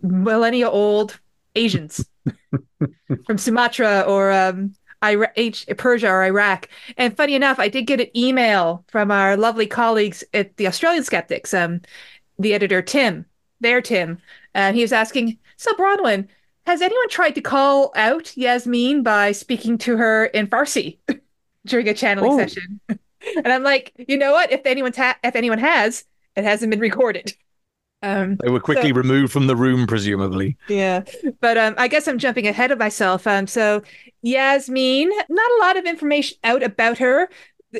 millennia old Asians [laughs] from Sumatra or um, Persia or Iraq. And funny enough, I did get an email from our lovely colleagues at the Australian Skeptics, um, the editor Tim, their Tim, and he was asking, "So Bronwyn, has anyone tried to call out Yasmeen by speaking to her in Farsi [laughs] during a channeling oh. session? and I'm like, you know what? If anyone's ha- if anyone has, it hasn't been recorded. Um, they were quickly so, removed from the room, presumably. Yeah, but um, I guess I'm jumping ahead of myself. Um, so Yasmeen, not a lot of information out about her.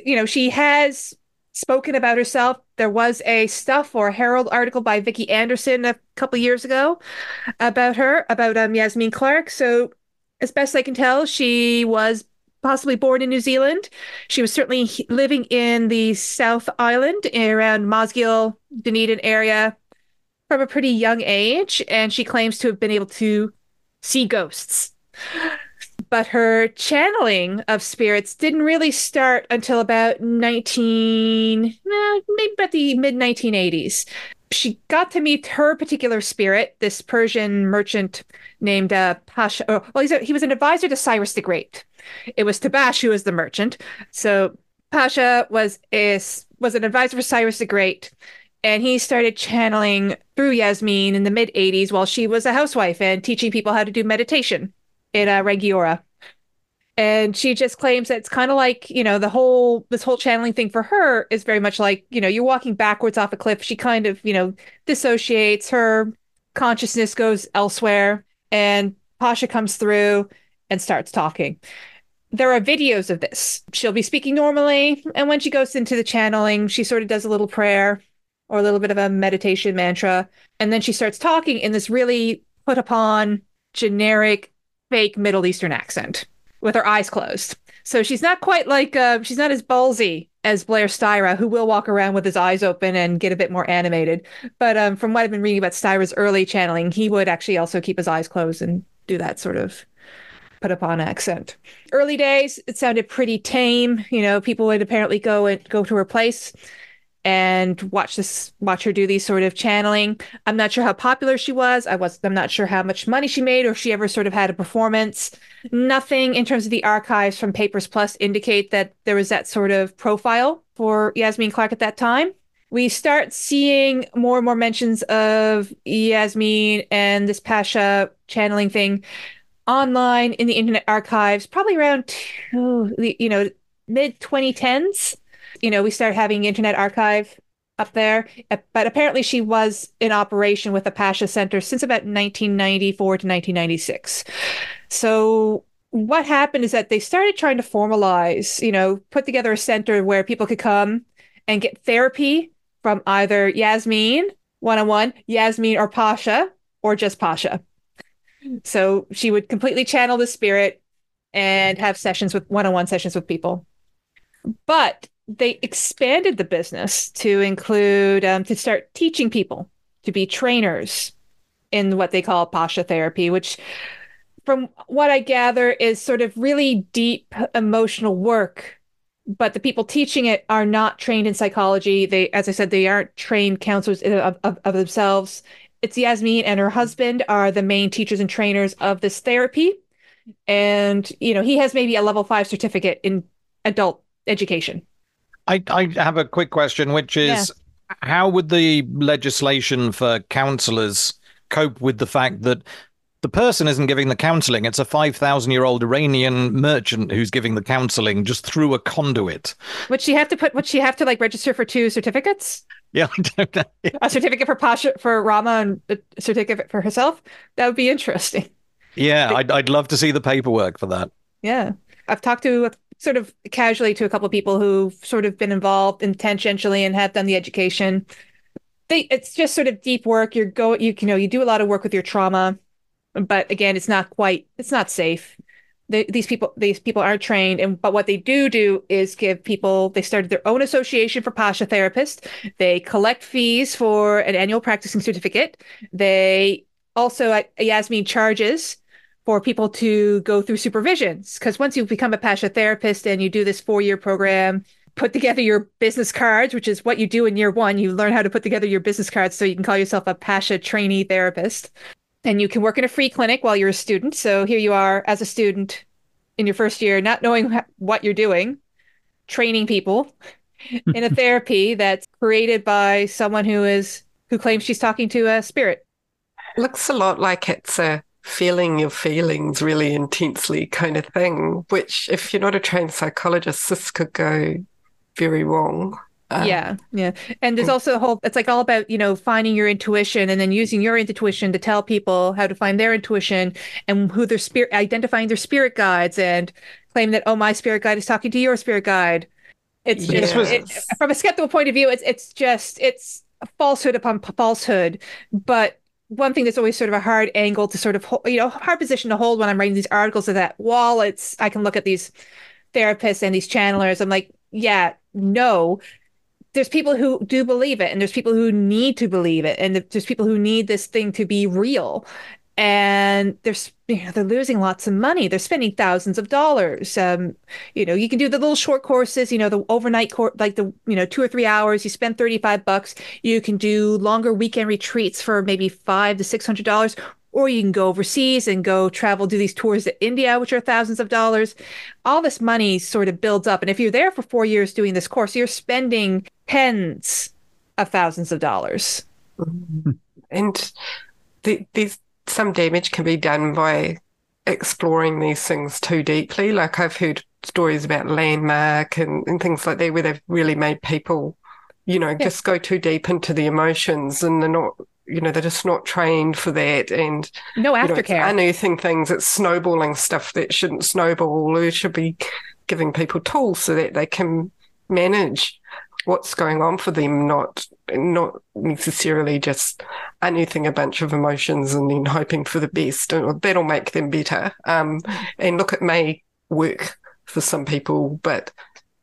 You know, she has spoken about herself. There was a Stuff or Herald article by Vicki Anderson a couple years ago about her, about um, Yasmeen Clark. So, as best I can tell, she was possibly born in New Zealand. She was certainly living in the South Island around Mosgiel, Dunedin area from a pretty young age, and she claims to have been able to see ghosts but her channeling of spirits didn't really start until about 19 eh, maybe about the mid 1980s she got to meet her particular spirit this persian merchant named uh, pascha oh, well a, he was an advisor to cyrus the great. It was tabash who was the merchant. So pascha was was an advisor for cyrus the great and he started channeling through Yasmeen in the mid 80s while she was a housewife and teaching people how to do meditation in uh, Rangiora. And she just claims that it's kind of like, you know, the whole, this whole channeling thing for her is very much like, you know, you're walking backwards off a cliff. She kind of, you know, dissociates, her consciousness goes elsewhere, and Pascha comes through and starts talking. there are videos of this. She'll be speaking normally, and when she goes into the channeling, she sort of does a little prayer or a little bit of a meditation mantra, and then she starts talking in this really put upon generic fake Middle Eastern accent with her eyes closed. So she's not quite like uh, she's not as ballsy as Blair Styra, who will walk around with his eyes open and get a bit more animated. But um, from what I've been reading about Styra's early channeling, he would actually also keep his eyes closed and do that sort of put upon accent. Early days, it sounded pretty tame. You know, people would apparently go and go to her place and watch this watch her do these sort of channeling. I'm not sure how popular she was. I was I'm not sure how much money she made or if she ever sort of had a performance. Nothing in terms of the archives from Papers Past indicate that there was that sort of profile for Yasmeen Clark at that time. We start seeing more and more mentions of Yasmeen and this Pascha channeling thing online in the Internet Archives, probably around two, you know, mid 2010s. You know, we started having Internet Archive up there, uh, but apparently she was in operation with the Pascha Center since about 1994 to 1996. So what happened is that they started trying to formalize, you know, put together a center where people could come and get therapy from either Yasmeen one on one, Yasmeen or Pascha, or just Pascha. So she would completely channel the spirit and have sessions with one on one sessions with people. But they expanded the business to include, um, to start teaching people to be trainers in what they call Pascha therapy, which, from what I gather, is sort of really deep emotional work. But the people teaching it are not trained in psychology. They, as I said, they aren't trained counselors of, of, of themselves it's Yasmeen and her husband are the main teachers and trainers of this therapy. And, you know, he has maybe a level five certificate in adult education. I, I have a quick question, which is yeah. how would the legislation for counselors cope with the fact that the person isn't giving the counseling. It's a 5,000 year old Iranian merchant who's giving the counseling just through a conduit. Would she have to put, would she have to like register for two certificates? Yeah, I don't know. a certificate for Pascha for Rama and a certificate for herself. That would be interesting. Yeah, I'd I'd love to see the paperwork for that. Yeah, I've talked to sort of casually to a couple of people who've sort of been involved in tangentially and have done the education. They it's just sort of deep work. You're go you, you know you do a lot of work with your trauma, but again, it's not quite it's not safe these people these people aren't trained and but what they do do is give people they started their own association for pascha therapists they collect fees for an annual practicing certificate they also uh, yasmeen charges for people to go through supervisions because once you become a pascha therapist and you do this four year program put together your business cards which is what you do in year one you learn how to put together your business cards so you can call yourself a pascha trainee therapist and you can work in a free clinic while you're a student. So here you are as a student in your first year, not knowing what you're doing, training people [laughs] in a therapy that's created by someone who is who claims she's talking to a spirit. Looks a lot like it's a feeling your feelings really intensely kind of thing, which if you're not a trained psychologist, this could go very wrong. Um, yeah, yeah. And there's also a whole, it's like all about, you know, finding your intuition and then using your intuition to tell people how to find their intuition and who their spirit, identifying their spirit guides and claim that, oh, my spirit guide is talking to your spirit guide. It's just, yes. it, from a skeptical point of view, it's, it's just, it's falsehood upon falsehood. But one thing that's always sort of a hard angle to sort of, you know, hard position to hold when I'm writing these articles is that while it's, I can look at these therapists and these channelers, I'm like, yeah, no, there's people who do believe it and there's people who need to believe it and there's people who need this thing to be real and they're you know they're losing lots of money they're spending thousands of dollars um you know you can do the little short courses you know the overnight course like the you know two or three hours you spend 35 bucks you can do longer weekend retreats for maybe five to six hundred dollars or you can go overseas and go travel, do these tours to India, which are thousands of dollars. All this money sort of builds up. And if you're there for four years doing this course, you're spending tens of thousands of dollars. Mm-hmm. And the, these some damage can be done by exploring these things too deeply. Like I've heard stories about landmark and, and things like that where they've really made people, you know, yeah. just go too deep into the emotions and they're not you know, they're just not trained for that. And no aftercare. You know, unearthing things, it's snowballing stuff that shouldn't snowball. We should be giving people tools so that they can manage what's going on for them, not not necessarily just anything a bunch of emotions and then hoping for the best. That'll make them better. Um, and look, it may work for some people, but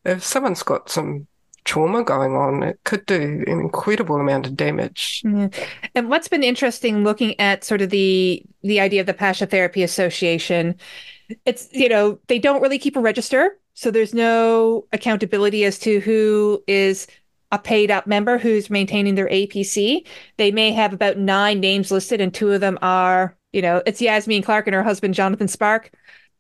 if someone's got some trauma going on, it could do an incredible amount of damage. And what's been interesting looking at sort of the the idea of the Pascha Therapy Association, it's you know, they don't really keep a register. So there's no accountability as to who is a paid up member who's maintaining their APC. They may have about nine names listed, and two of them are, you know, it's Yasmeen Clark and her husband, Jonathan Spark.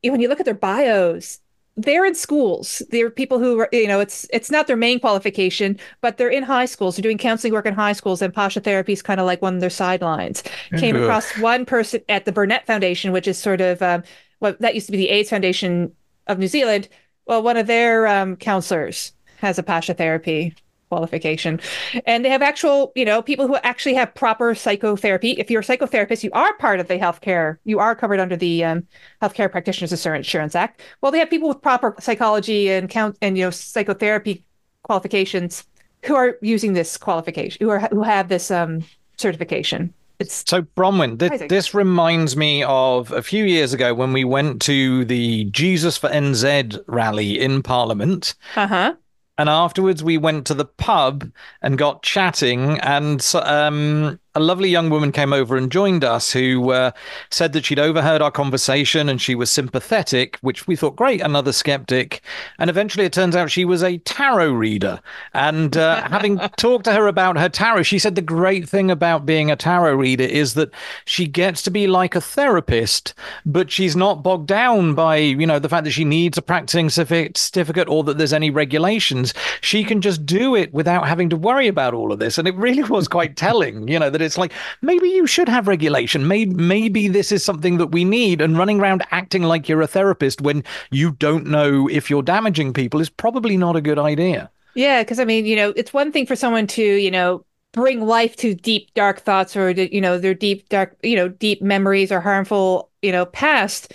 When you look at their bios, they're in schools. They're people who are, you know, it's it's not their main qualification, but they're in high schools. They're doing counseling work in high schools, and Pascha therapy is kind of like one of their sidelines. Came across one person at the Burnett Foundation, which is sort of um, well, that used to be the AIDS Foundation of New Zealand. Well, one of their um, counselors has a Pascha therapy qualification. And they have actual, you know, people who actually have proper psychotherapy. If you're a psychotherapist, you are part of the healthcare, you are covered under the um, Healthcare Practitioners Insurance Act. Well, they have people with proper psychology and count and you know psychotherapy qualifications who are using this qualification, who are who have this um, certification. It's so Bronwyn, th- this reminds me of a few years ago when we went to the Jesus for NZ rally in Parliament. Uh-huh. And afterwards, we went to the pub and got chatting. And um, a lovely young woman came over and joined us who uh, said that she'd overheard our conversation and she was sympathetic, which we thought, great, another skeptic. And eventually it turns out she was a tarot reader. And uh, [laughs] having talked to her about her tarot, she said the great thing about being a tarot reader is that she gets to be like a therapist, but she's not bogged down by, you know, the fact that she needs a practicing certificate or that there's any regulations. She can just do it without having to worry about all of this. And it really was quite telling, you know, that it's like maybe you should have regulation. Maybe maybe this is something that we need. And running around acting like you're a therapist when you don't know if you're damaging people is probably not a good idea. Yeah, because I mean, you know, it's one thing for someone to, you know, bring life to deep dark thoughts or you know their deep dark you know deep memories or harmful you know past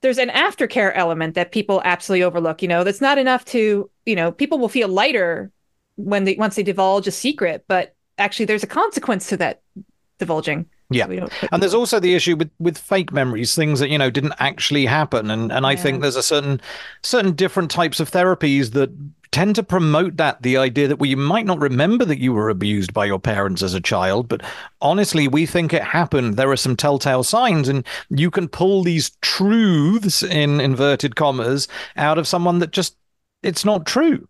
there's an aftercare element that people absolutely overlook you know that's not enough to you know people will feel lighter when they once they divulge a secret but actually there's a consequence to that divulging. Yeah, and there's also the issue with with fake memories, things that you know didn't actually happen, and and I think there's a certain certain different types of therapies that tend to promote that the idea that well you might not remember that you were abused by your parents as a child but honestly we think it happened. There are some telltale signs and you can pull these truths in inverted commas out of someone that just it's not true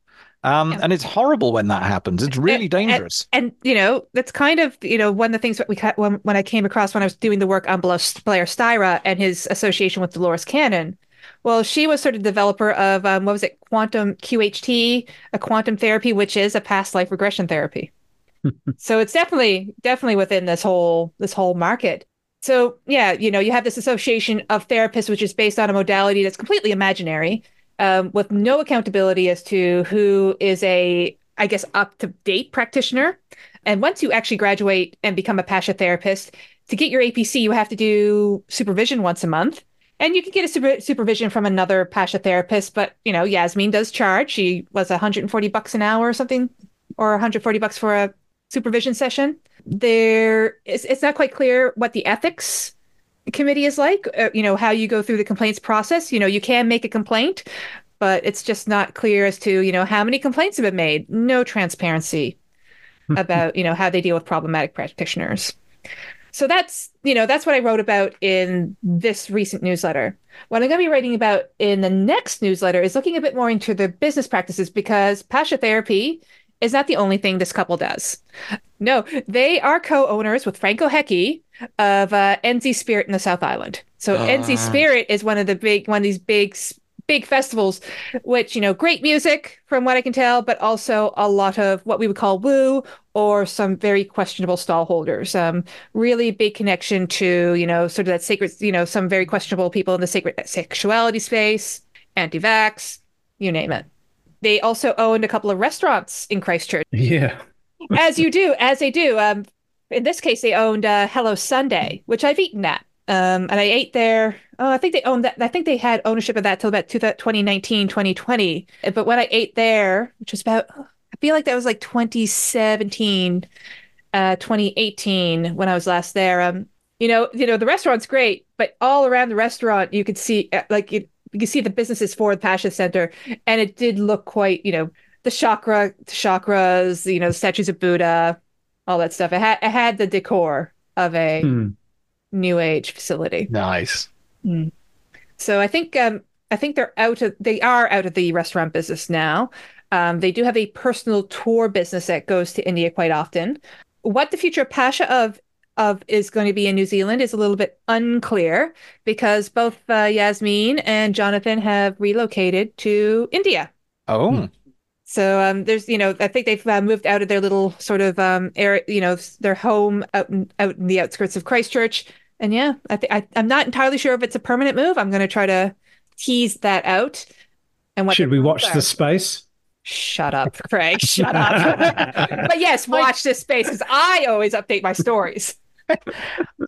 um, yeah. And it's horrible when that happens. It's really and, dangerous. And, and, you know, that's kind of you know one of the things that we when when I came across when I was doing the work on Blair Styra and his association with Dolores Cannon. Well, she was sort of developer of um, what was it, quantum QHT, a quantum therapy, which is a past life regression therapy. [laughs] so it's definitely definitely within this whole this whole market. So yeah, you know, you have this association of therapists, which is based on a modality that's completely imaginary um, with no accountability as to who is a, I guess, up to date practitioner. And once you actually graduate and become a Pascha therapist, to get your APC, you have to do supervision once a month. And you can get a super- supervision from another Pascha therapist, but you know, Yasmeen does charge. She was 140 bucks an hour or something, or 140 bucks for a supervision session. There, it's, it's not quite clear what the ethics committee is like, uh, you know, how you go through the complaints process. You know, you can make a complaint, but it's just not clear as to, you know, how many complaints have been made. No transparency about, you know, how they deal with problematic practitioners. So that's, you know, that's what I wrote about in this recent newsletter. What I'm going to be writing about in the next newsletter is looking a bit more into the business practices because Pascha Therapy is not the only thing this couple does. No, they are co-owners with Franco Hecke of uh, NZ Spirit in the South Island. So uh. NZ Spirit is one of the big one of these big big festivals, which you know, great music from what I can tell, but also a lot of what we would call woo or some very questionable stall holders. Um, really big connection to you know sort of that sacred, you know, some very questionable people in the sacred sexuality space, anti-vax, you name it. They also owned a couple of restaurants in Christchurch. Yeah. As you do, as they do. Um, in this case, they owned uh, Hello Sunday, which I've eaten at. Um, and I ate there. Oh, I think they owned that. I think they had ownership of that till about 2019, 2020. But when I ate there, which was about, I feel like that was like 2017, uh, 2018 when I was last there. Um, you know, you know, the restaurant's great, but all around the restaurant, you could see uh, like you, you see the businesses for the Pascha Center, and it did look quite, you know, the chakra, the chakras, you know, the statues of Buddha, all that stuff. It had it had the decor of a hmm. new age facility. Nice. Mm. So I think um, I think they're out of they are out of the restaurant business now. Um, they do have a personal tour business that goes to India quite often. What the future of Pascha of of is going to be in New Zealand is a little bit unclear because both uh, Yasmeen and Jonathan have relocated to India. Oh. So um, there's, you know, I think they've uh, moved out of their little sort of um, area, you know, their home out in, out in the outskirts of Christchurch. And yeah, I think I'm not entirely sure if it's a permanent move. I'm going to try to tease that out. And what should we watch are. the space? Shut up, [laughs] Craig. Shut up. [laughs] but yes, watch this space because I always update my stories.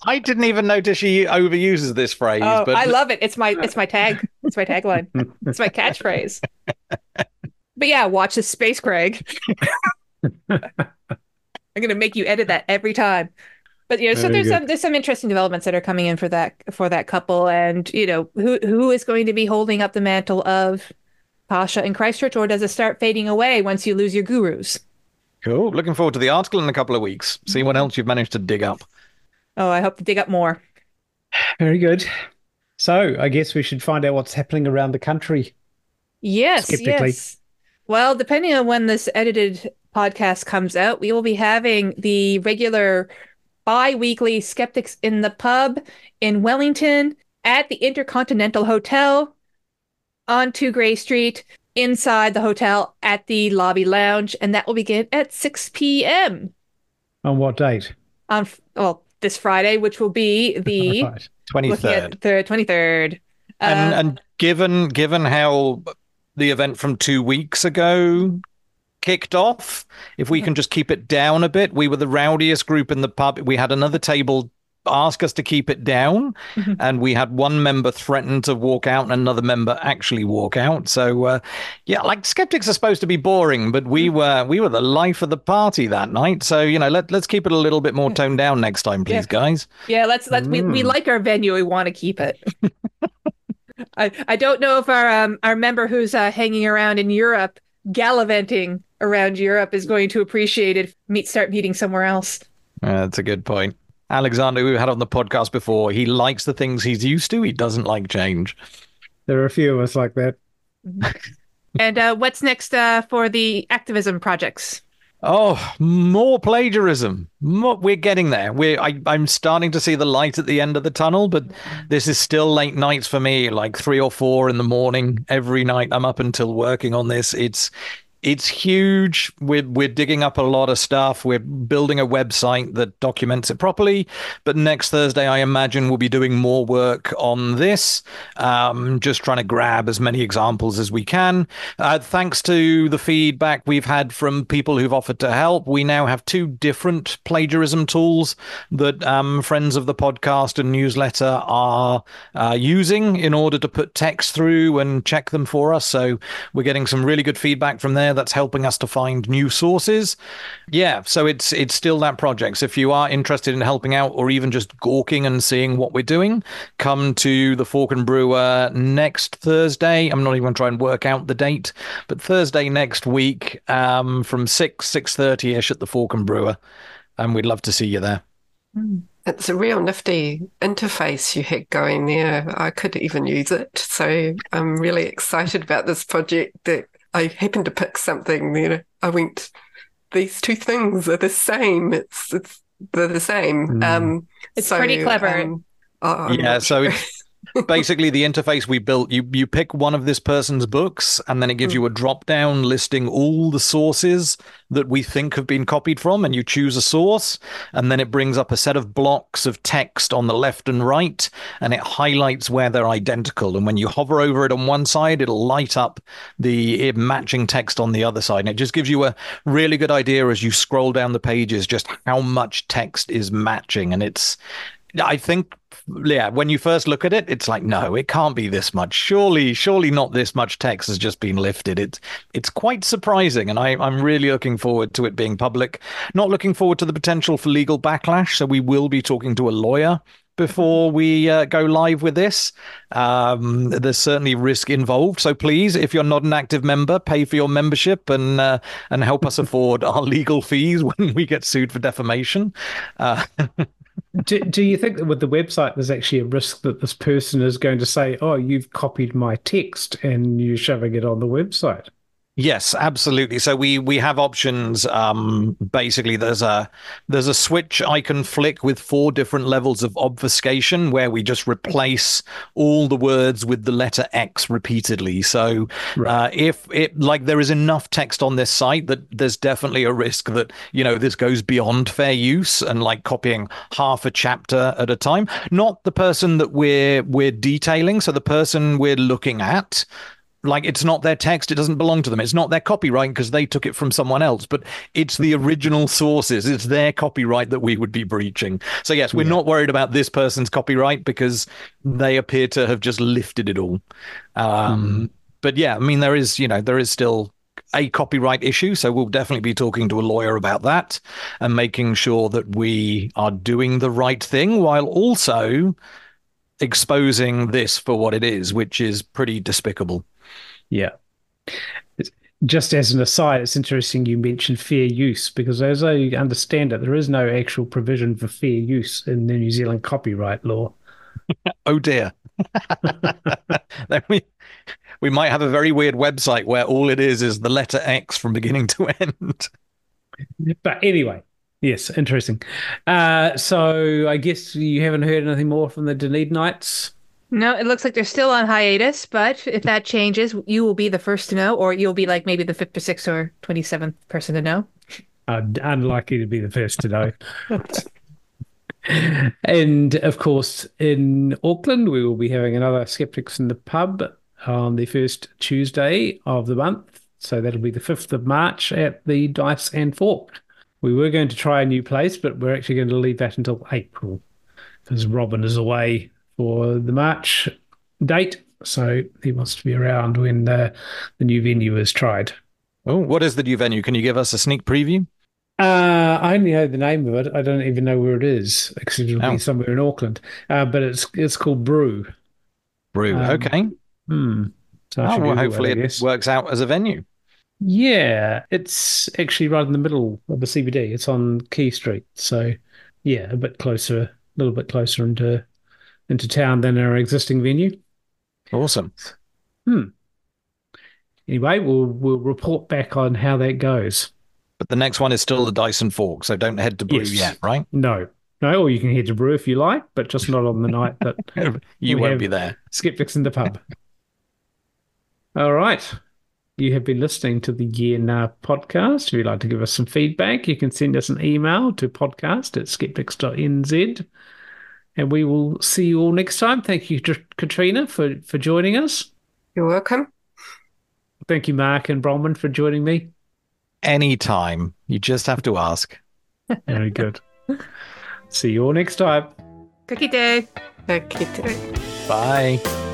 I didn't even notice she overuses this phrase. Oh, but I love it. It's my it's my tag. It's my tagline. It's my [laughs] catchphrase. But yeah, watch this space, Craig. [laughs] I'm gonna make you edit that every time. But you know, so there's good. some there's some interesting developments that are coming in for that for that couple, and you know, who who is going to be holding up the mantle of Pascha in Christchurch, or does it start fading away once you lose your gurus? Cool. Looking forward to the article in a couple of weeks. See what else you've managed to dig up. Oh, I hope to dig up more. Very good. So I guess we should find out what's happening around the country. Yes, yes. Well, depending on when this edited podcast comes out, we will be having the regular bi weekly Skeptics in the Pub in Wellington at the Intercontinental Hotel on 2 Grey Street inside the hotel at the lobby lounge. And that will begin at 6 p.m. On what date? On, well, this Friday, which will be the 23rd. The 23rd. And, uh, and given given how the event from two weeks ago kicked off. If we can just keep it down a bit, we were the rowdiest group in the pub. We had another table ask us to keep it down, mm-hmm. and we had one member threaten to walk out and another member actually walk out. So, uh, yeah, like skeptics are supposed to be boring, but we mm-hmm. were we were the life of the party that night. So, you know, let let's keep it a little bit more toned down next time, please, yeah. guys. Yeah, let's let's mm. we we mm. like our venue. We want to keep it. [laughs] I, I don't know if our um, our member who's uh, hanging around in Europe, gallivanting around Europe, is going to appreciate it. Meet start meeting somewhere else. Uh, that's a good point. Alexander, We've had on the podcast before. He likes the things he's used to. He doesn't like change. There are a few of us like that. [laughs] and uh, what's next uh, for the activism projects? Oh, more plagiarism. We're getting there. We're I, I'm starting to see the light at the end of the tunnel, but this is still late nights for me, like three or four in the morning every night. I'm up until working on this. It's it's huge. We're we're digging up a lot of stuff. We're building a website that documents it properly. But next Thursday, I imagine we'll be doing more work on this. Um, just trying to grab as many examples as we can. Uh, thanks to the feedback we've had from people who've offered to help, we now have two different plagiarism tools that um, friends of the podcast and newsletter are uh, using in order to put text through and check them for us. So we're getting some really good feedback from there there that's helping us to find new sources. Yeah, so it's it's still that project. So if you are interested in helping out or even just gawking and seeing what we're doing, come to the Fork and Brewer next Thursday. I'm not even going to try and work out the date, but Thursday next week um, from 6, 6.30ish at the Fork and Brewer. And we'd love to see you there. It's a real nifty interface you had going there. I could even use it. So I'm really excited about this project that I happened to pick something, you know, I went, these two things are the same. It's it's they're the same. Mm. Um, it's so, pretty clever. Um, oh, yeah. So [laughs] basically the interface we built. You you pick one of this person's books, and then it gives mm. you a drop down listing all the sources that we think have been copied from, and you choose a source, and then it brings up a set of blocks of text on the left and right, and it highlights where they're identical. And when you hover over it on one side, it'll light up the matching text on the other side, and it just gives you a really good idea as you scroll down the pages just how much text is matching, and it's I think, yeah, when you first look at it, it's like, no, it can't be this much. Surely, surely not this much text has just been lifted. It's it's quite surprising, and I, I'm really looking forward to it being public. Not looking forward to the potential for legal backlash. So we will be talking to a lawyer before we uh, go live with this. Um, there's certainly risk involved. So please, if you're not an active member, pay for your membership and uh, and help us afford our [laughs] legal fees when we get sued for defamation. Uh, [laughs] do, do you think that with the website there's actually a risk that this person is going to say oh you've copied my text and you're shoving it on the website Yes, absolutely. So we we have options. Um, basically, there's a there's a switch I can flick with four different levels of obfuscation where we just replace all the words with the letter X repeatedly. So right. uh, if it like there is enough text on this site that there's definitely a risk that you know this goes beyond fair use and like copying half a chapter at a time. Not the person that we're we're detailing. So the person we're looking at like it's not their text it doesn't belong to them it's not their copyright because they took it from someone else but it's the original sources it's their copyright that we would be breaching so yes we're yeah. not worried about this person's copyright because they appear to have just lifted it all um, mm. but yeah i mean there is you know there is still a copyright issue. So we'll definitely be talking to a lawyer about that and making sure that we are doing the right thing while also exposing this for what it is, which is pretty despicable. Yeah. just as an aside, it's interesting you mentioned fair use because, as I understand it, there is no actual provision for fair use in the New Zealand copyright law. [laughs] oh dear. [laughs] we we might have a very weird website where all it is is the letter X from beginning to [laughs] end. But anyway, yes, interesting. Uh, so I guess you haven't heard anything more from the Dunedinites. No, it looks like they're still on hiatus, but if that changes, you will be the first to know, or you'll be like maybe the fifth or sixth or 27th person to know. Uh, unlikely to be the first to know. [laughs] and of course, in Auckland, we will be having another Skeptics in the Pub on the first Tuesday of the month. So that'll be the 5th of March at the Dice and Fork. We were going to try a new place, but we're actually going to leave that until April because Robin is away for the March date. So he wants to be around when the, the new venue is tried. Oh, what is the new venue? Can you give us a sneak preview? Uh, I only know the name of it. I don't even know where it is, except it'll oh. be somewhere in Auckland. Uh, but it's it's called Brew. Brew. Um, okay. Hmm. So oh, well, hopefully it, it works out as a venue. Yeah, it's actually right in the middle of the CBD. It's on Quay Street, so yeah, a bit closer, a little bit closer into into town than our existing venue. Awesome. Hmm. Anyway, we'll we'll report back on how that goes. But the next one is still the Dice and Fork, so don't head to Brew yes. yet, right? No. No, or you can head to Brew if you like, but just not on the [laughs] night that you won't be there. Skeptics in the pub. [laughs] All right. You have been listening to the Year Now podcast. If you'd like to give us some feedback, you can send us an email to podcast at skeptics.nz. And we will see you all next time. Thank you, Katrina, for, for joining us. You're welcome. Thank you, Mark and Bronwyn, for joining me. Anytime. You just have to ask. Very good. see you all next time. Cookie day. Cookie day. Bye.